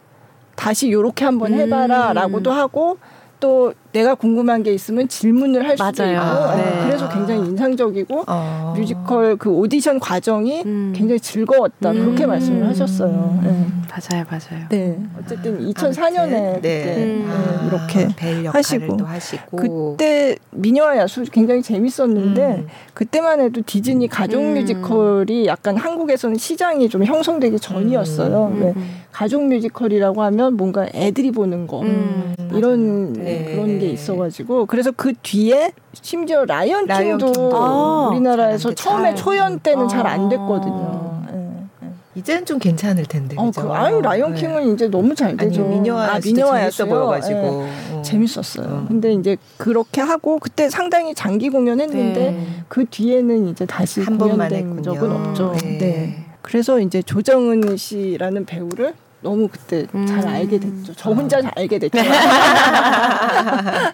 다시 요렇게 한번 해봐라라고도 음. 하고 또 내가 궁금한 게 있으면 질문을 할 수도 있고 아, 네. 그래서 굉장히 인상적이고 어. 뮤지컬 그 오디션 과정이 음. 굉장히 즐거웠다 음. 그렇게 말씀을 하셨어요. 네. 맞아요, 맞아요. 네, 어쨌든 2004년에 네. 네. 음. 네. 이렇게 하시고. 하시고 그때 미녀와 야수 굉장히 재밌었는데 음. 그때만 해도 디즈니 가족 음. 뮤지컬이 약간 한국에서는 시장이 좀 형성되기 전이었어요. 음. 네. 가족 뮤지컬이라고 하면 뭔가 애들이 보는 거 이런 네. 그런 게 있어가지고 그래서 그 뒤에 심지어 라이언 킹도 아, 우리나라에서 처음에 초연 때는 아. 잘안 됐거든요. 네. 이제는 좀 괜찮을 텐데. 어, 그, 아유 라이언 네. 킹은 네. 이제 너무 잘 되죠. 아니, 미녀와 아, 미녀와 재밌어 보여가지고 네. 어. 재밌었어요. 어. 근데 이제 그렇게 하고 그때 상당히 장기 공연했는데 네. 그 뒤에는 이제 다시 한 번만 된 적은 없죠. 네. 네. 그래서 이제 조정은 씨라는 배우를 너무 그때 음. 잘 알게 됐죠. 저 혼자 잘 알게 됐죠.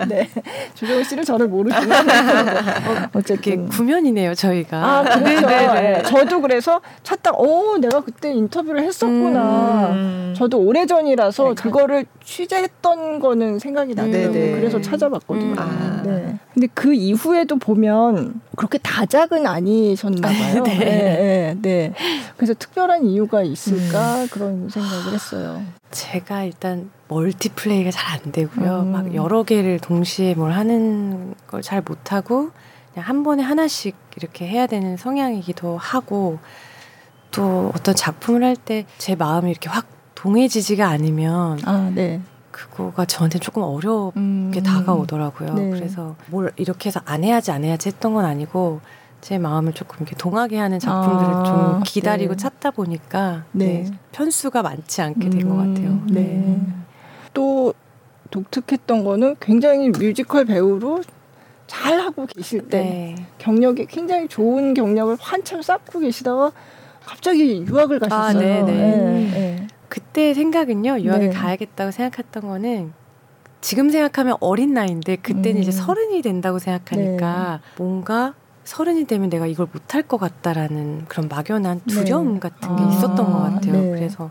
네. [LAUGHS] 조정우 씨를 저를 모르지만 [LAUGHS] 어, 쨌든 구면이네요, 저희가. 아, 그렇죠. 네, 네, 네. 저도 그래서 찾다 어, 내가 그때 인터뷰를 했었구나. 음. 저도 오래 전이라서 네, 그거를 취재했던 거는 생각이 나더라고요. 네, 그래서 찾아봤거든요. 음. 아. 네. 근데 그 이후에도 보면 그렇게 다작은 아니셨나 봐요. 네. 네, 네. 그래서 특별한 이유가 있을까 음. 그런 생각을 했어요. 제가 일단 멀티플레이가 잘 안 되고요. 음. 막 여러 개를 동시에 뭘 하는 걸 잘 못하고 그냥 한 번에 하나씩 이렇게 해야 되는 성향이기도 하고 또 어떤 작품을 할 때 제 마음이 이렇게 확 동해지지가 않으면 아, 네. 그거가 저한테 조금 어렵게 음. 다가오더라고요. 네. 그래서 뭘 이렇게 해서 안 해야지 안 해야지 했던 건 아니고 제 마음을 조금 이렇게 동하게 하는 작품들을 아, 좀 기다리고 네. 찾다 보니까 네. 네. 편수가 많지 않게 된것 음, 같아요. 네. 네. 또 독특했던 거는 굉장히 뮤지컬 배우로 잘 하고 계실 때 네. 경력이 굉장히 좋은 경력을 한참 쌓고 계시다가 갑자기 유학을 가셨어요. 아, 네, 그때 생각은요 유학을 가야겠다고 생각했던 거는 지금 생각하면 어린 나이인데 그때는 음. 이제 서른이 된다고 생각하니까 뭔가 서른이 되면 내가 이걸 못할 것 같다라는 그런 막연한 네. 두려움 네. 같은 게 아, 있었던 것 같아요. 네. 그래서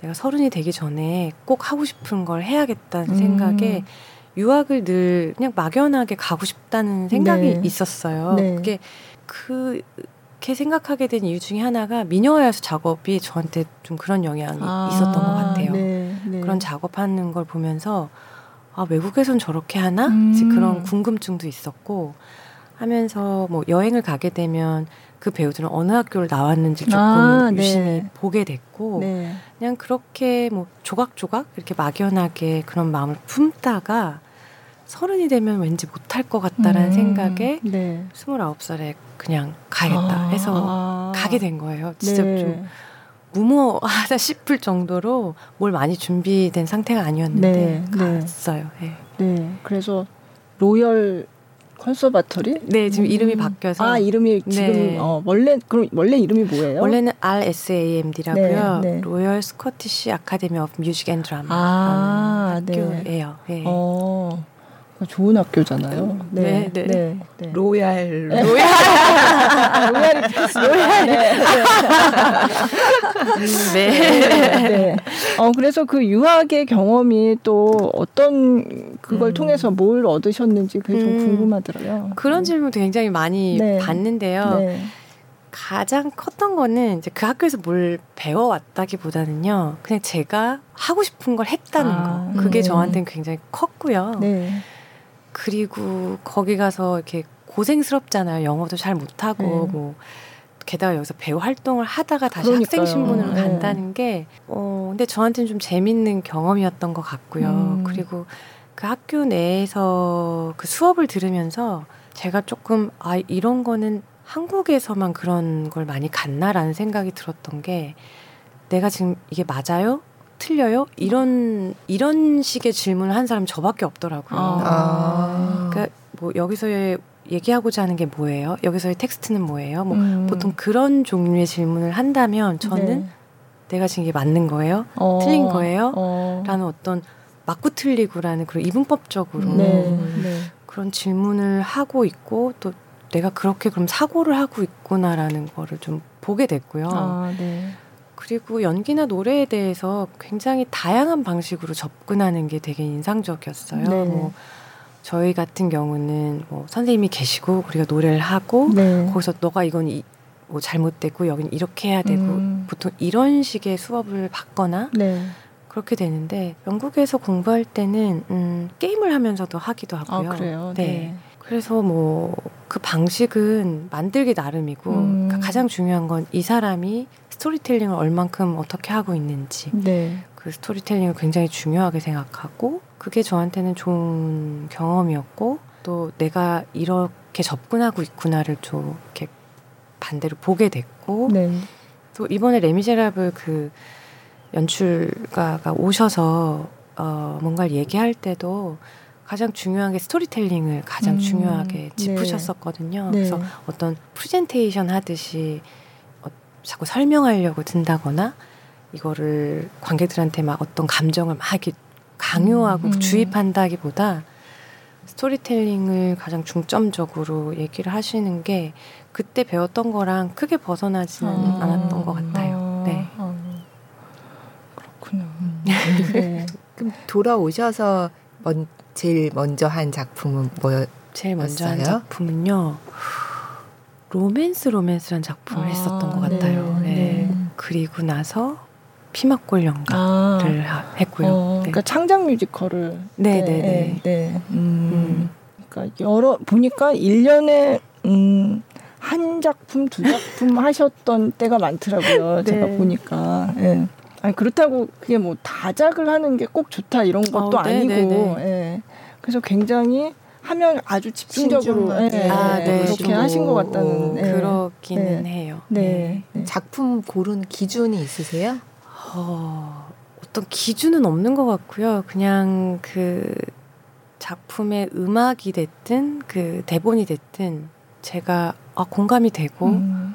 내가 서른이 되기 전에 꼭 하고 싶은 걸 해야겠다는 음. 생각에 유학을 늘 그냥 막연하게 가고 싶다는 생각이 네. 있었어요. 네. 그게 그 렇게 생각하게 된 이유 중에 하나가 미녀와 야수 작업이 저한테 좀 그런 영향이 아, 있었던 것 같아요. 네. 그런 작업하는 걸 보면서 아 외국에선 저렇게 하나? 음. 그런 궁금증도 있었고 하면서 뭐 여행을 가게 되면 그 배우들은 어느 학교를 나왔는지 조금 아, 네. 유심히 보게 됐고 네. 그냥 그렇게 뭐 조각조각 이렇게 막연하게 그런 마음을 품다가 서른이 되면 왠지 못할 것 같다라는 음, 생각에 네. 스물아홉 살에 그냥 가야겠다 아, 해서 아, 가게 된 거예요. 진짜 네. 좀 무모하다 싶을 정도로 뭘 많이 준비된 상태가 아니었는데 네, 네. 갔어요. 네. 네. 그래서 Royal Conservatoire? 네, 지금 음. 이름이 바뀌어서. 아, 이름이 지금 네. 어, 원래 그럼 원래 이름이 뭐예요? 원래는 RSAMD라고요. 네, 네. Royal Scottish Academy of Music and Drama. 아, 학교예요. 네. 어. 좋은 학교잖아요. 네, 네, 네. 네. 네. Royal, Royal, [LAUGHS] Royal이 Royal. 네. [LAUGHS] 네. 네. 네. 어 그래서 그 유학의 경험이 또 어떤 그걸 음. 통해서 뭘 얻으셨는지 그게 좀 음. 궁금하더라고요. 그런 질문도 굉장히 많이 네. 받는데요. 가장 컸던 거는 이제 그 학교에서 뭘 배워왔다기보다는요. 그냥 제가 하고 싶은 걸 했다는 아, 거. 그게 네. 저한테는 굉장히 컸고요. 네. 그리고 거기 가서 이렇게 고생스럽잖아요. 영어도 잘 못하고 네. 뭐 게다가 여기서 배우 활동을 하다가 다시 그러니까요. 학생 신분으로 네. 간다는 게 어, 근데 저한테는 좀 재밌는 경험이었던 것 같고요. 음. 그리고 그 학교 내에서 그 수업을 들으면서 제가 조금 아 이런 거는 한국에서만 그런 걸 많이 갔나라는 생각이 들었던 게 내가 지금 이게 맞아요? 틀려요? 이런 이런 식의 질문을 한 사람 저밖에 없더라고요. 아. 그러니까 뭐 여기서의 얘기하고자 하는 게 뭐예요? 여기서의 텍스트는 뭐예요? 뭐 음. 보통 그런 종류의 질문을 한다면 저는 네. 내가 지금 이게 맞는 거예요? 어. 틀린 거예요? 어. 라는 어떤 맞고 틀리고라는 그런 이분법적으로 네. 네. 그런 질문을 하고 있고 또 내가 그렇게 그럼 사고를 하고 있구나라는 거를 좀 보게 됐고요. 아, 네. 그리고 연기나 노래에 대해서 굉장히 다양한 방식으로 접근하는 게 되게 인상적이었어요. 네. 뭐 저희 같은 경우는 뭐 선생님이 계시고 우리가 노래를 하고 네. 거기서 너가 이건 이, 뭐 잘못됐고 여기는 이렇게 해야 되고 음. 보통 이런 식의 수업을 받거나 네. 그렇게 되는데 영국에서 공부할 때는 음, 게임을 하면서도 하기도 하고요. 아, 그래요? 네. 네. 그래서 뭐 그 방식은 만들기 나름이고 음. 그러니까 가장 중요한 건 이 사람이 스토리텔링을 얼만큼 어떻게 하고 있는지 네. 그 스토리텔링을 굉장히 중요하게 생각하고 그게 저한테는 좋은 경험이었고 또 내가 이렇게 접근하고 있구나를 좀 이렇게 반대로 보게 됐고 네. 또 이번에 레미제라블 그 연출가가 오셔서 어 뭔가를 얘기할 때도 가장 중요한 게 스토리텔링을 가장 음, 중요하게 네. 짚으셨었거든요. 네. 그래서 어떤 프레젠테이션 하듯이 어, 자꾸 설명하려고 든다거나 이거를 관객들한테 막 어떤 감정을 막 이렇게 강요하고 음, 음. 주입한다기보다 스토리텔링을 가장 중점적으로 얘기를 하시는 게 그때 배웠던 거랑 크게 벗어나지는 아, 않았던 것 같아요. 아, 네. 아, 그렇구나. 네. [LAUGHS] 그럼 돌아오셔서 먼, 제일 먼저 한 작품은 뭐였어요? 제일 먼저 한 작품은요. 로맨스 로맨스란 작품을 아, 했었던 것 같아요. 네. 네. 그리고 나서 피막골 연가를 아, 했고요. 어, 네. 그러니까 창작 뮤지컬을 네, 네, 네. 네. 네. 음. 음. 그러니까 여러 보니까 1년에 음, 한 작품, 두 작품 [LAUGHS] 하셨던 때가 많더라고요. 제가 네. 보니까. 예. 아니 그렇다고 그게 뭐 다작을 하는 게 꼭 좋다 이런 것도 어, 아니고 예. 그래서 굉장히 하면 아주 집중적으로 예, 아, 네. 그렇게 하신 것 같다는 예. 그렇기는 네. 해요. 네. 네. 작품 고른 기준이 있으세요? 어, 어떤 기준은 없는 것 같고요. 그냥 그 작품의 음악이 됐든 그 대본이 됐든 제가 아, 공감이 되고 음.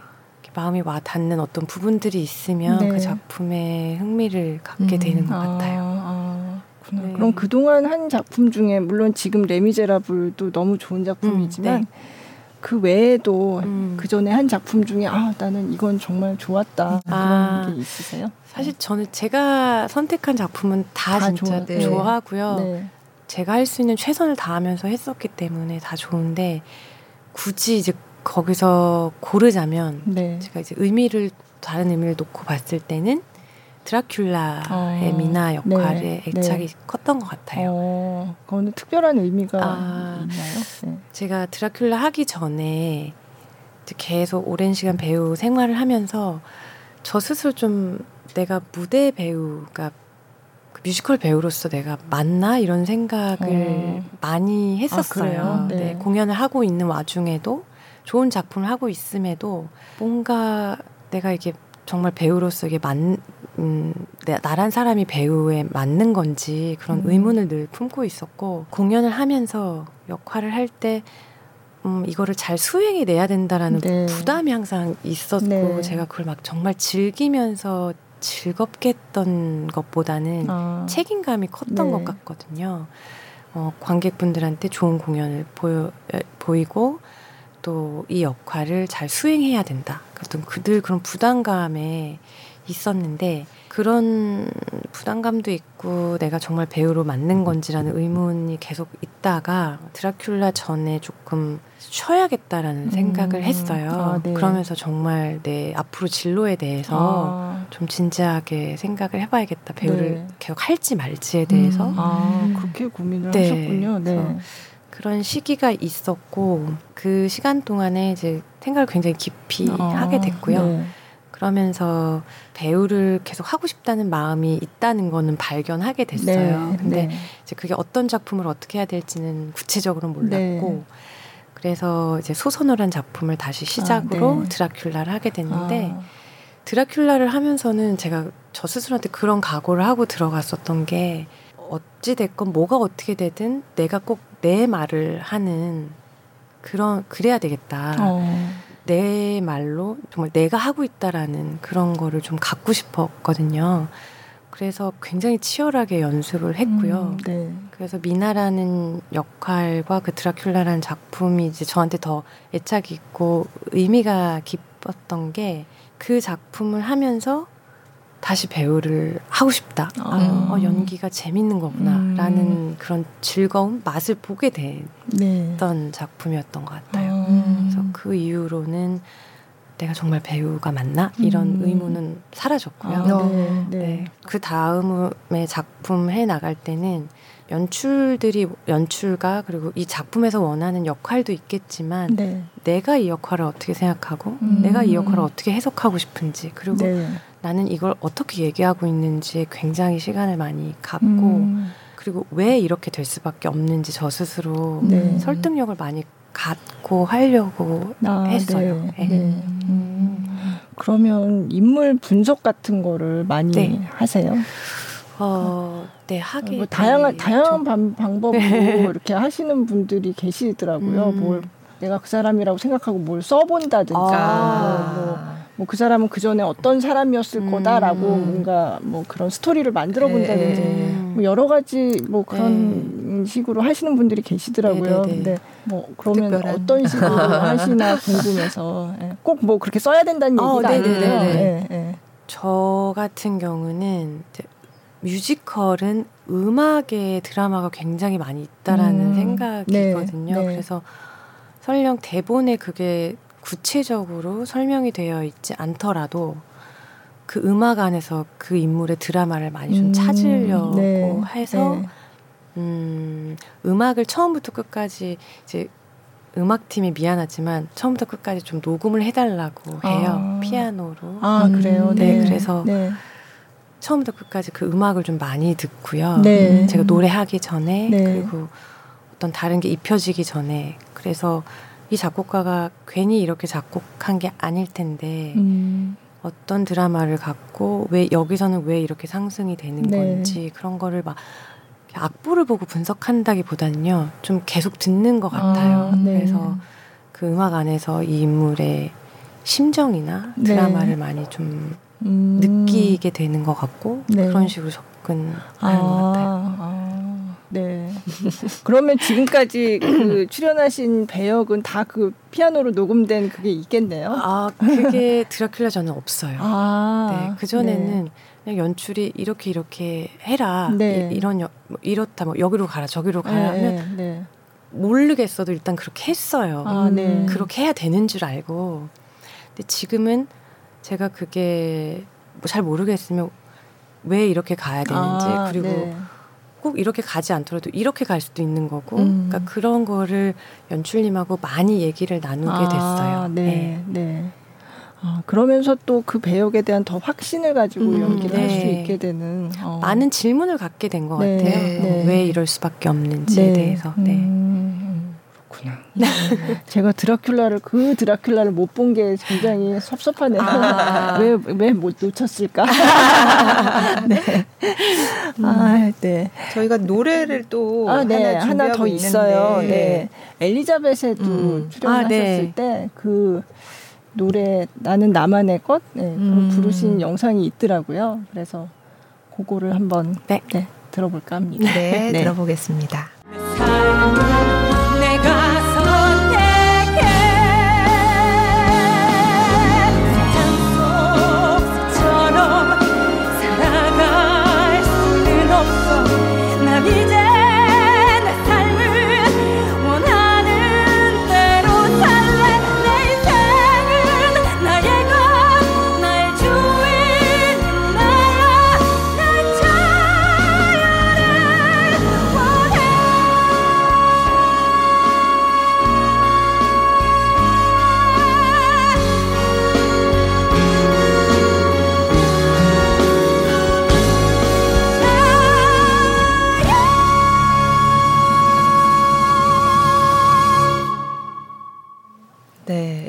마음이 와 닿는 어떤 부분들이 있으면 네. 그 작품에 흥미를 갖게 음. 되는 것 아, 같아요. 아, 네. 그럼 그동안 한 작품 중에 물론 지금 레미제라블도 너무 좋은 작품이지만 음, 네. 그 외에도 음. 그 전에 한 작품 중에 아 나는 이건 정말 좋았다 아, 그런 게 있으세요? 사실 저는 제가 선택한 작품은 다, 다 진짜 좋아, 네. 좋아하고요. 네. 제가 할 수 있는 최선을 다하면서 했었기 때문에 다 좋은데 굳이 이제 거기서 고르자면 네. 제가 이제 의미를 다른 의미를 놓고 봤을 때는 드라큘라의 어, 미나 역할에 네, 애착이 네. 컸던 것 같아요. 어, 그거는 특별한 의미가 아, 있나요? 네. 제가 드라큘라 하기 전에 계속 오랜 시간 배우 생활을 하면서 저 스스로 좀 내가 무대 배우가 그 뮤지컬 배우로서 내가 맞나 이런 생각을 어. 많이 했었어요. 아, 네. 네. 공연을 하고 있는 와중에도 좋은 작품을 하고 있음에도 뭔가 내가 이게 정말 배우로서 이게 맞, 음, 나란 사람이 배우에 맞는 건지 그런 음. 의문을 늘 품고 있었고 공연을 하면서 역할을 할때 음, 이거를 잘 수행해 내야 된다라는 네. 부담이 항상 있었고 네. 제가 그걸 막 정말 즐기면서 즐겁게 했던 것보다는 아. 책임감이 컸던 네. 것 같거든요. 어, 관객분들한테 좋은 공연을 보여, 보이고 또 이 역할을 잘 수행해야 된다. 어떤 그들 그런 부담감에 있었는데 그런 부담감도 있고 내가 정말 배우로 맞는 건지라는 의문이 계속 있다가 드라큘라 전에 조금 쉬어야겠다라는 생각을 음. 했어요. 아, 네. 그러면서 정말 내 앞으로 진로에 대해서 아. 좀 진지하게 생각을 해봐야겠다. 배우를 네. 계속 할지 말지에 대해서. 음. 아, 그렇게 고민을 네. 하셨군요. 네. 그런 시기가 있었고 그 시간 동안에 이제 생각을 굉장히 깊이 아, 하게 됐고요. 네. 그러면서 배우를 계속 하고 싶다는 마음이 있다는 거는 발견하게 됐어요. 네, 근데 네. 이제 그게 어떤 작품을 어떻게 해야 될지는 구체적으로 몰랐고 네. 그래서 이제 소선호란 작품을 다시 시작으로 아, 네. 드라큘라를 하게 됐는데 아. 드라큘라를 하면서는 제가 저 스스로한테 그런 각오를 하고 들어갔었던 게 어찌 됐건 뭐가 어떻게 되든 내가 꼭 내 말을 하는 그런 그래야 되겠다. 어. 내 말로 정말 내가 하고 있다라는 그런 거를 좀 갖고 싶었거든요. 그래서 굉장히 치열하게 연습을 했고요. 음, 네. 그래서 미나라는 역할과 그 드라큘라라는 작품이 이제 저한테 더 애착이 있고 의미가 깊었던 게 그 작품을 하면서 다시 배우를 하고 싶다. 아. 어, 연기가 재밌는 거구나라는 음. 그런 즐거움, 맛을 보게 됐던 네. 작품이었던 것 같아요. 음. 그래서 그 이후로는 내가 정말 배우가 맞나 이런 음. 의문은 사라졌고요. 아, 네, 네. 네. 그 다음에 작품 해 나갈 때는 연출들이 연출가 그리고 이 작품에서 원하는 역할도 있겠지만 네. 내가 이 역할을 어떻게 생각하고 음. 내가 이 역할을 어떻게 해석하고 싶은지 그리고 네. 나는 이걸 어떻게 얘기하고 있는지에 굉장히 시간을 많이 갖고 음. 그리고 왜 이렇게 될 수밖에 없는지 저 스스로 네. 설득력을 많이 갖고 하려고 아, 했어요. 네. 네. 음. 그러면 인물 분석 같은 거를 많이 네. 하세요? 어, 네 하게 뭐 다양한 다양한 방, 방법으로 네. [LAUGHS] 이렇게 하시는 분들이 계시더라고요. 음. 뭘 내가 그 사람이라고 생각하고 뭘 써본다든가 아. 뭐, 뭐 뭐 그 사람은 그 전에 어떤 사람이었을 음. 거다라고 뭔가 뭐 그런 스토리를 만들어 본다든지 네. 뭐 여러 가지 뭐 그런 네. 식으로 하시는 분들이 계시더라고요. 네, 네, 네. 근데 뭐 그러면 특별한. 어떤 식으로 [LAUGHS] 하시나 궁금해서 예. 꼭뭐 그렇게 써야 된다는 어, 얘기가 아니에요. 네, 네. 저 같은 경우는 뮤지컬은 음악에 드라마가 굉장히 많이 있다라는 음. 생각이거든요. 그래서 설령 대본에 그게 구체적으로 설명이 되어 있지 않더라도 그 음악 안에서 그 인물의 드라마를 많이 좀 음, 찾으려고 네, 해서 네. 음, 음악을 처음부터 끝까지 이제 음악팀이 미안하지만 처음부터 끝까지 좀 녹음을 해달라고 해요 아. 피아노로 아 그래요 네, 네. 그래서 네. 처음부터 끝까지 그 음악을 좀 많이 듣고요 네. 제가 노래하기 전에 네. 그리고 어떤 다른 게 입혀지기 전에 그래서 이 작곡가가 괜히 이렇게 작곡한 게 아닐 텐데 음. 어떤 드라마를 갖고 왜 여기서는 왜 이렇게 상승이 되는 네. 건지 그런 거를 막 악보를 보고 분석한다기보다는요 좀 계속 듣는 것 같아요. 아, 네. 그래서 그 음악 안에서 이 인물의 심정이나 네. 드라마를 네. 많이 좀 음. 느끼게 되는 것 같고 네. 그런 식으로 접근하는 아, 것 같아요. 아. 네. 그러면 지금까지 그 출연하신 배역은 다 그 피아노로 녹음된 그게 있겠네요. 아, 그게 드라큘라 저는 없어요. 아, 네. 그 전에는 네. 그냥 연출이 이렇게 이렇게 해라. 네. 이, 런뭐 이렇다 뭐 여기로 가라 저기로 가라 네, 하면 네. 모르겠어도 일단 그렇게 했어요. 아, 네. 그렇게 해야 되는 줄 알고. 근데 지금은 제가 그게 뭐 잘 모르겠으면 왜 이렇게 가야 되는지 아, 그리고 네. 꼭 이렇게 가지 않더라도 이렇게 갈 수도 있는 거고, 음. 그러니까 그런 거를 연출님하고 많이 얘기를 나누게 아, 됐어요. 네, 네. 네. 아, 그러면서 또 그 배역에 대한 더 확신을 가지고 음, 연기를 네. 할수 있게 되는 어. 많은 질문을 갖게 된것 네, 같아요. 네. 왜 이럴 수밖에 없는지에 네. 대해서. 네. 음, 그렇구나. 네. [LAUGHS] 제가 드라큘라를 그 드라큘라를 못 본 게 굉장히 섭섭하네요. 왜왜 아. [LAUGHS] 못 놓쳤을까? [LAUGHS] 네. 음. 아, 네. 저희가 노래를 또 아, 네. 하나, 하나 더 있어요. 네. 엘리자벳에도 음. 출연하셨을 아, 네. 때그 노래 나는 나만의 것 네, 음. 부르신 영상이 있더라고요. 그래서 그거를 한번 네. 네 들어볼까 합니다. 네, [LAUGHS] 네. 들어보겠습니다.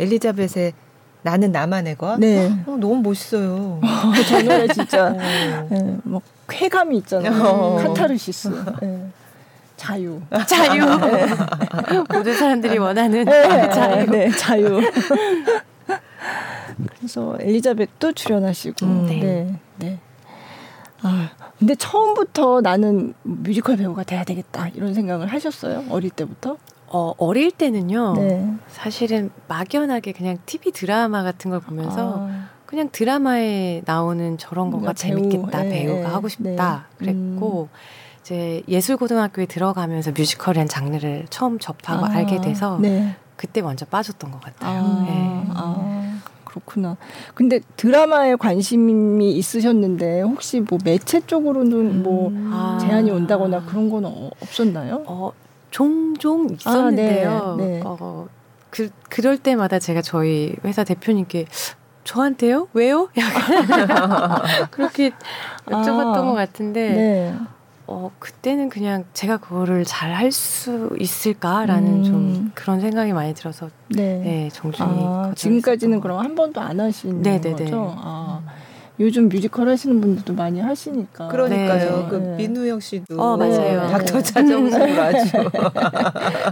엘리자벳의 나는 나만의 것. 네. 어, 너무 멋있어요. 저 노래 진짜 네, 뭐 쾌감이 있잖아요. 어. 카타르시스. 네. 자유. 자유. 네. 모든 사람들이 원하는 네, 자유. 네, 자유. 그래서 엘리자벳도 출연하시고. 음, 네. 네. 네. 아, 근데 처음부터 나는 뮤지컬 배우가 돼야 되겠다 이런 생각을 하셨어요? 어릴 때부터? 어, 어릴 때는요. 네. 사실은 막연하게 그냥 TV 드라마 같은 걸 보면서 아. 그냥 드라마에 나오는 저런 거가 재밌겠다. 배우, 배우가 네, 하고 싶다. 네. 그랬고 음. 이제 예술고등학교에 들어가면서 뮤지컬이라는 장르를 처음 접하고 아. 알게 돼서 네. 그때 먼저 빠졌던 것 같아요. 아. 네. 아. 그렇구나. 근데 드라마에 관심이 있으셨는데 혹시 뭐 매체 쪽으로는 뭐 음. 뭐 제한이 온다거나 그런 건 어, 없었나요? 어, 종종 있었는데요. 아, 네, 네. 어, 그, 그럴 때마다 제가 저희 회사 대표님께 저한테요? 왜요? [LAUGHS] 약간 그렇게 여쭤봤던 아, 것 같은데 네. 어, 그때는 그냥 제가 그거를 잘 할 수 있을까라는 음. 좀 그런 생각이 많이 들어서 네, 네 정중히 아, 지금까지는 그럼 한 번도 안 하신 네네네. 거죠? 아. 요즘 뮤지컬 하시는 분들도 많이 하시니까. 그러니까요. 네. 그 네. 민우영 씨도 어, 맞아요. 닥터 자정으로 [LAUGHS] 아주.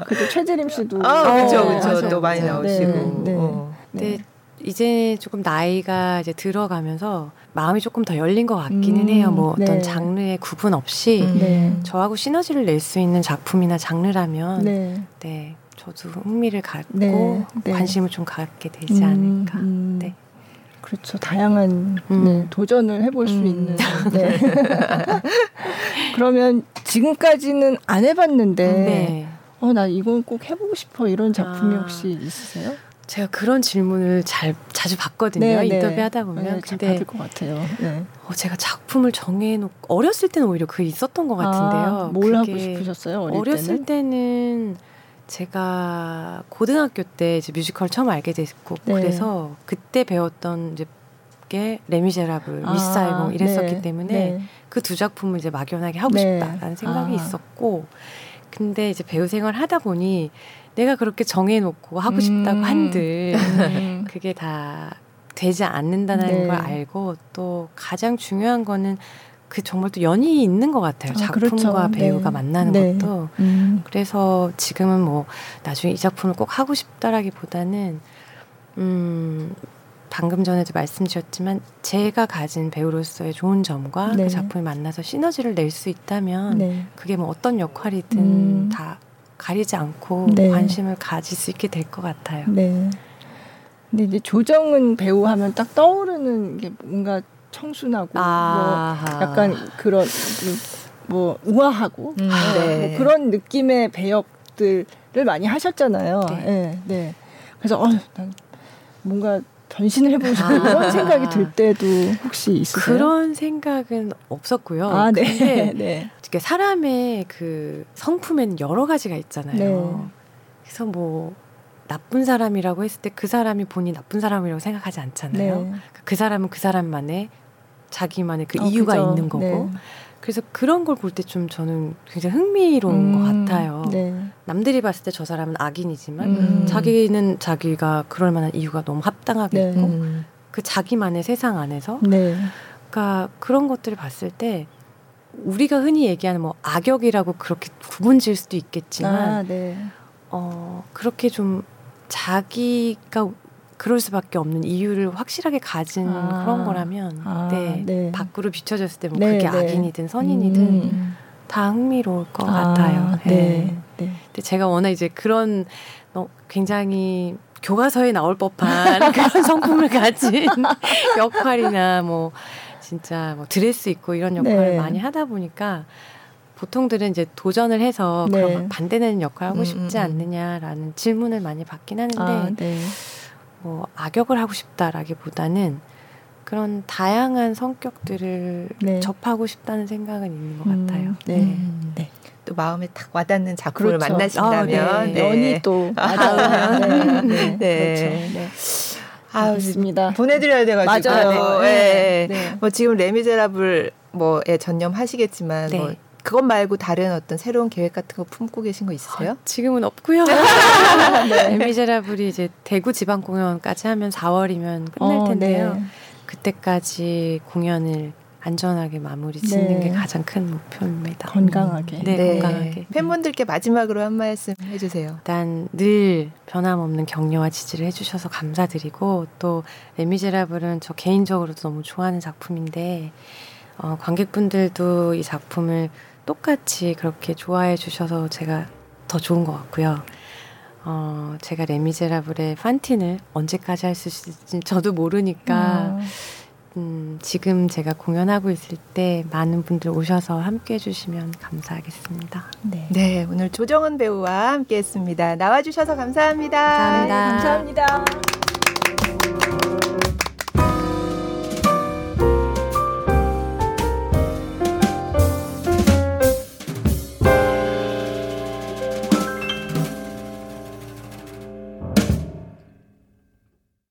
그리고 최재림 씨도. 아, 그렇죠, 그렇죠. 또 많이 나오시고. 네. 네. 어. 네. 이제 조금 나이가 이제 들어가면서 마음이 조금 더 열린 것 같기는 음, 해요. 뭐 어떤 네. 장르의 구분 없이 음, 네. 저하고 시너지를 낼 수 있는 작품이나 장르라면 네, 네 저도 흥미를 갖고 네, 네. 관심을 좀 갖게 되지 음, 않을까. 음. 네. 그렇죠. 다양한 음. 네, 도전을 해볼 수 음. 있는. [LAUGHS] 네. 그러면 지금까지는 안 해봤는데, 네. 어, 나 이건 꼭 해보고 싶어 이런 작품이 아. 혹시 있으세요? 제가 그런 질문을 잘 자주 받거든요. 네, 네. 인터뷰 하다 보면. 네, 근데 받을 것 같아요. 네. 어, 제가 작품을 정해놓고 어렸을 때는 오히려 그 있었던 것 같은데요. 아, 뭘 하고 싶으셨어요? 어렸을 때는? 때는 제가 고등학교 때 이제 뮤지컬 처음 알게 됐고 네. 그래서 그때 배웠던 이제 게 레미제라블, 아, 미스 사이공 이랬었기 네, 때문에 네. 그두 작품을 이제 막연하게 하고 네. 싶다라는 생각이 아. 있었고 근데 이제 배우 생활 하다 보니 내가 그렇게 정해놓고 하고 싶다고 음. 한들 음. [LAUGHS] 그게 다 되지 않는다는 네. 걸 알고 또 가장 중요한 거는 그 정말 또 연이 있는 것 같아요. 아, 작품과 그렇죠. 배우가 네. 만나는 네. 것도. 음. 그래서 지금은 뭐 나중에 이 작품을 꼭 하고 싶다라기보다는 음 방금 전에도 말씀드렸지만 제가 가진 배우로서의 좋은 점과 그 네. 그 작품이 만나서 시너지를 낼 수 있다면 네. 그게 뭐 어떤 역할이든 음. 다 가리지 않고 네. 관심을 가질 수 있게 될 것 같아요. 네. 근데 이제 조정은 배우 하면 딱 떠오르는 게 뭔가 청순하고 뭐 약간 그런 뭐 우아하고 음, 네. 뭐 그런 느낌의 배역들을 많이 하셨잖아요. 네. 네. 네. 그래서 어, 난 뭔가 변신을 해보고 싶은 아. 이런 생각이 들 때도 혹시 있으세요? 그런 생각은 없었고요. 아, 네. 근데 [LAUGHS] 네. 사람의 그 성품에는 여러 가지가 있잖아요. 네. 그래서 뭐 나쁜 사람이라고 했을 때 그 사람이 본인 나쁜 사람이라고 생각하지 않잖아요. 네. 그 사람은 그 사람만의 자기만의 그 어, 이유가 그죠. 있는 거고. 네. 그래서 그런 걸 볼 때 좀 저는 굉장히 흥미로운 음, 것 같아요. 네. 남들이 봤을 때 저 사람은 악인이지만 음. 자기는 자기가 그럴 만한 이유가 너무 합당하겠고 네. 그 자기만의 세상 안에서 네. 그러니까 그런 것들을 봤을 때 우리가 흔히 얘기하는 뭐 악역이라고 그렇게 구분 지을 수도 있겠지만 아, 네. 어 그렇게 좀 자기가 그럴 수밖에 없는 이유를 확실하게 가진 아, 그런 거라면 아, 네, 네, 밖으로 비춰졌을 때뭐 네, 그게 네. 악인이든 선인이든 음. 다 흥미로울 것 아, 같아요. 네. 네. 네. 근데 제가 워낙 이제 그런 어, 굉장히 교과서에 나올 법한 [LAUGHS] 그런 성품을 가진 [LAUGHS] 역할이나 뭐 진짜 뭐 드레스 입고 이런 역할을 네. 많이 하다 보니까 보통들은 이제 도전을 해서 네. 그런 반대되는 역할 하고 음, 싶지 음, 음. 않느냐라는 질문을 많이 받긴 하는데 아, 네. 뭐 악역을 하고 싶다라기보다는 그런 다양한 성격들을 네. 접하고 싶다는 생각은 있는 것 음, 같아요. 네. 음, 네. 또 마음에 탁 와닿는 작품을 그렇죠. 만나신다면 아, 네. 연이 또 와닿으면 네. 네. 그렇죠. 네. 아, 습니다 보내드려야 돼가지고. 맞아요. 네. 네. 네. 뭐 지금 레미제라블 뭐에 전념하시겠지만 뭐 그것 말고 다른 어떤 새로운 계획 같은 거 품고 계신 거 있으세요? 아, 지금은 없고요. [LAUGHS] 네. 미제라블이 이제 대구 지방 공연까지 하면 4월이면 끝날 어, 텐데요. 네. 그때까지 공연을 안전하게 마무리 짓는 네. 게 가장 큰 목표입니다. 건강하게. 네, 네. 건강하게. 팬분들께 마지막으로 한 말씀 해주세요. 일단 늘 변함없는 격려와 지지를 해주셔서 감사드리고 또 레미제라블은 저 개인적으로도 너무 좋아하는 작품인데 어, 관객분들도 이 작품을 똑같이 그렇게 좋아해 주셔서 제가 더 좋은 것 같고요. 어, 제가 레미제라블의 판틴을 언제까지 할 수 있을지 저도 모르니까 음. 음, 지금 제가 공연하고 있을 때 많은 분들 오셔서 함께 해주시면 감사하겠습니다. 네. 네, 오늘 조정은 배우와 함께 했습니다. 나와주셔서 감사합니다. 감사합니다. 네, 감사합니다.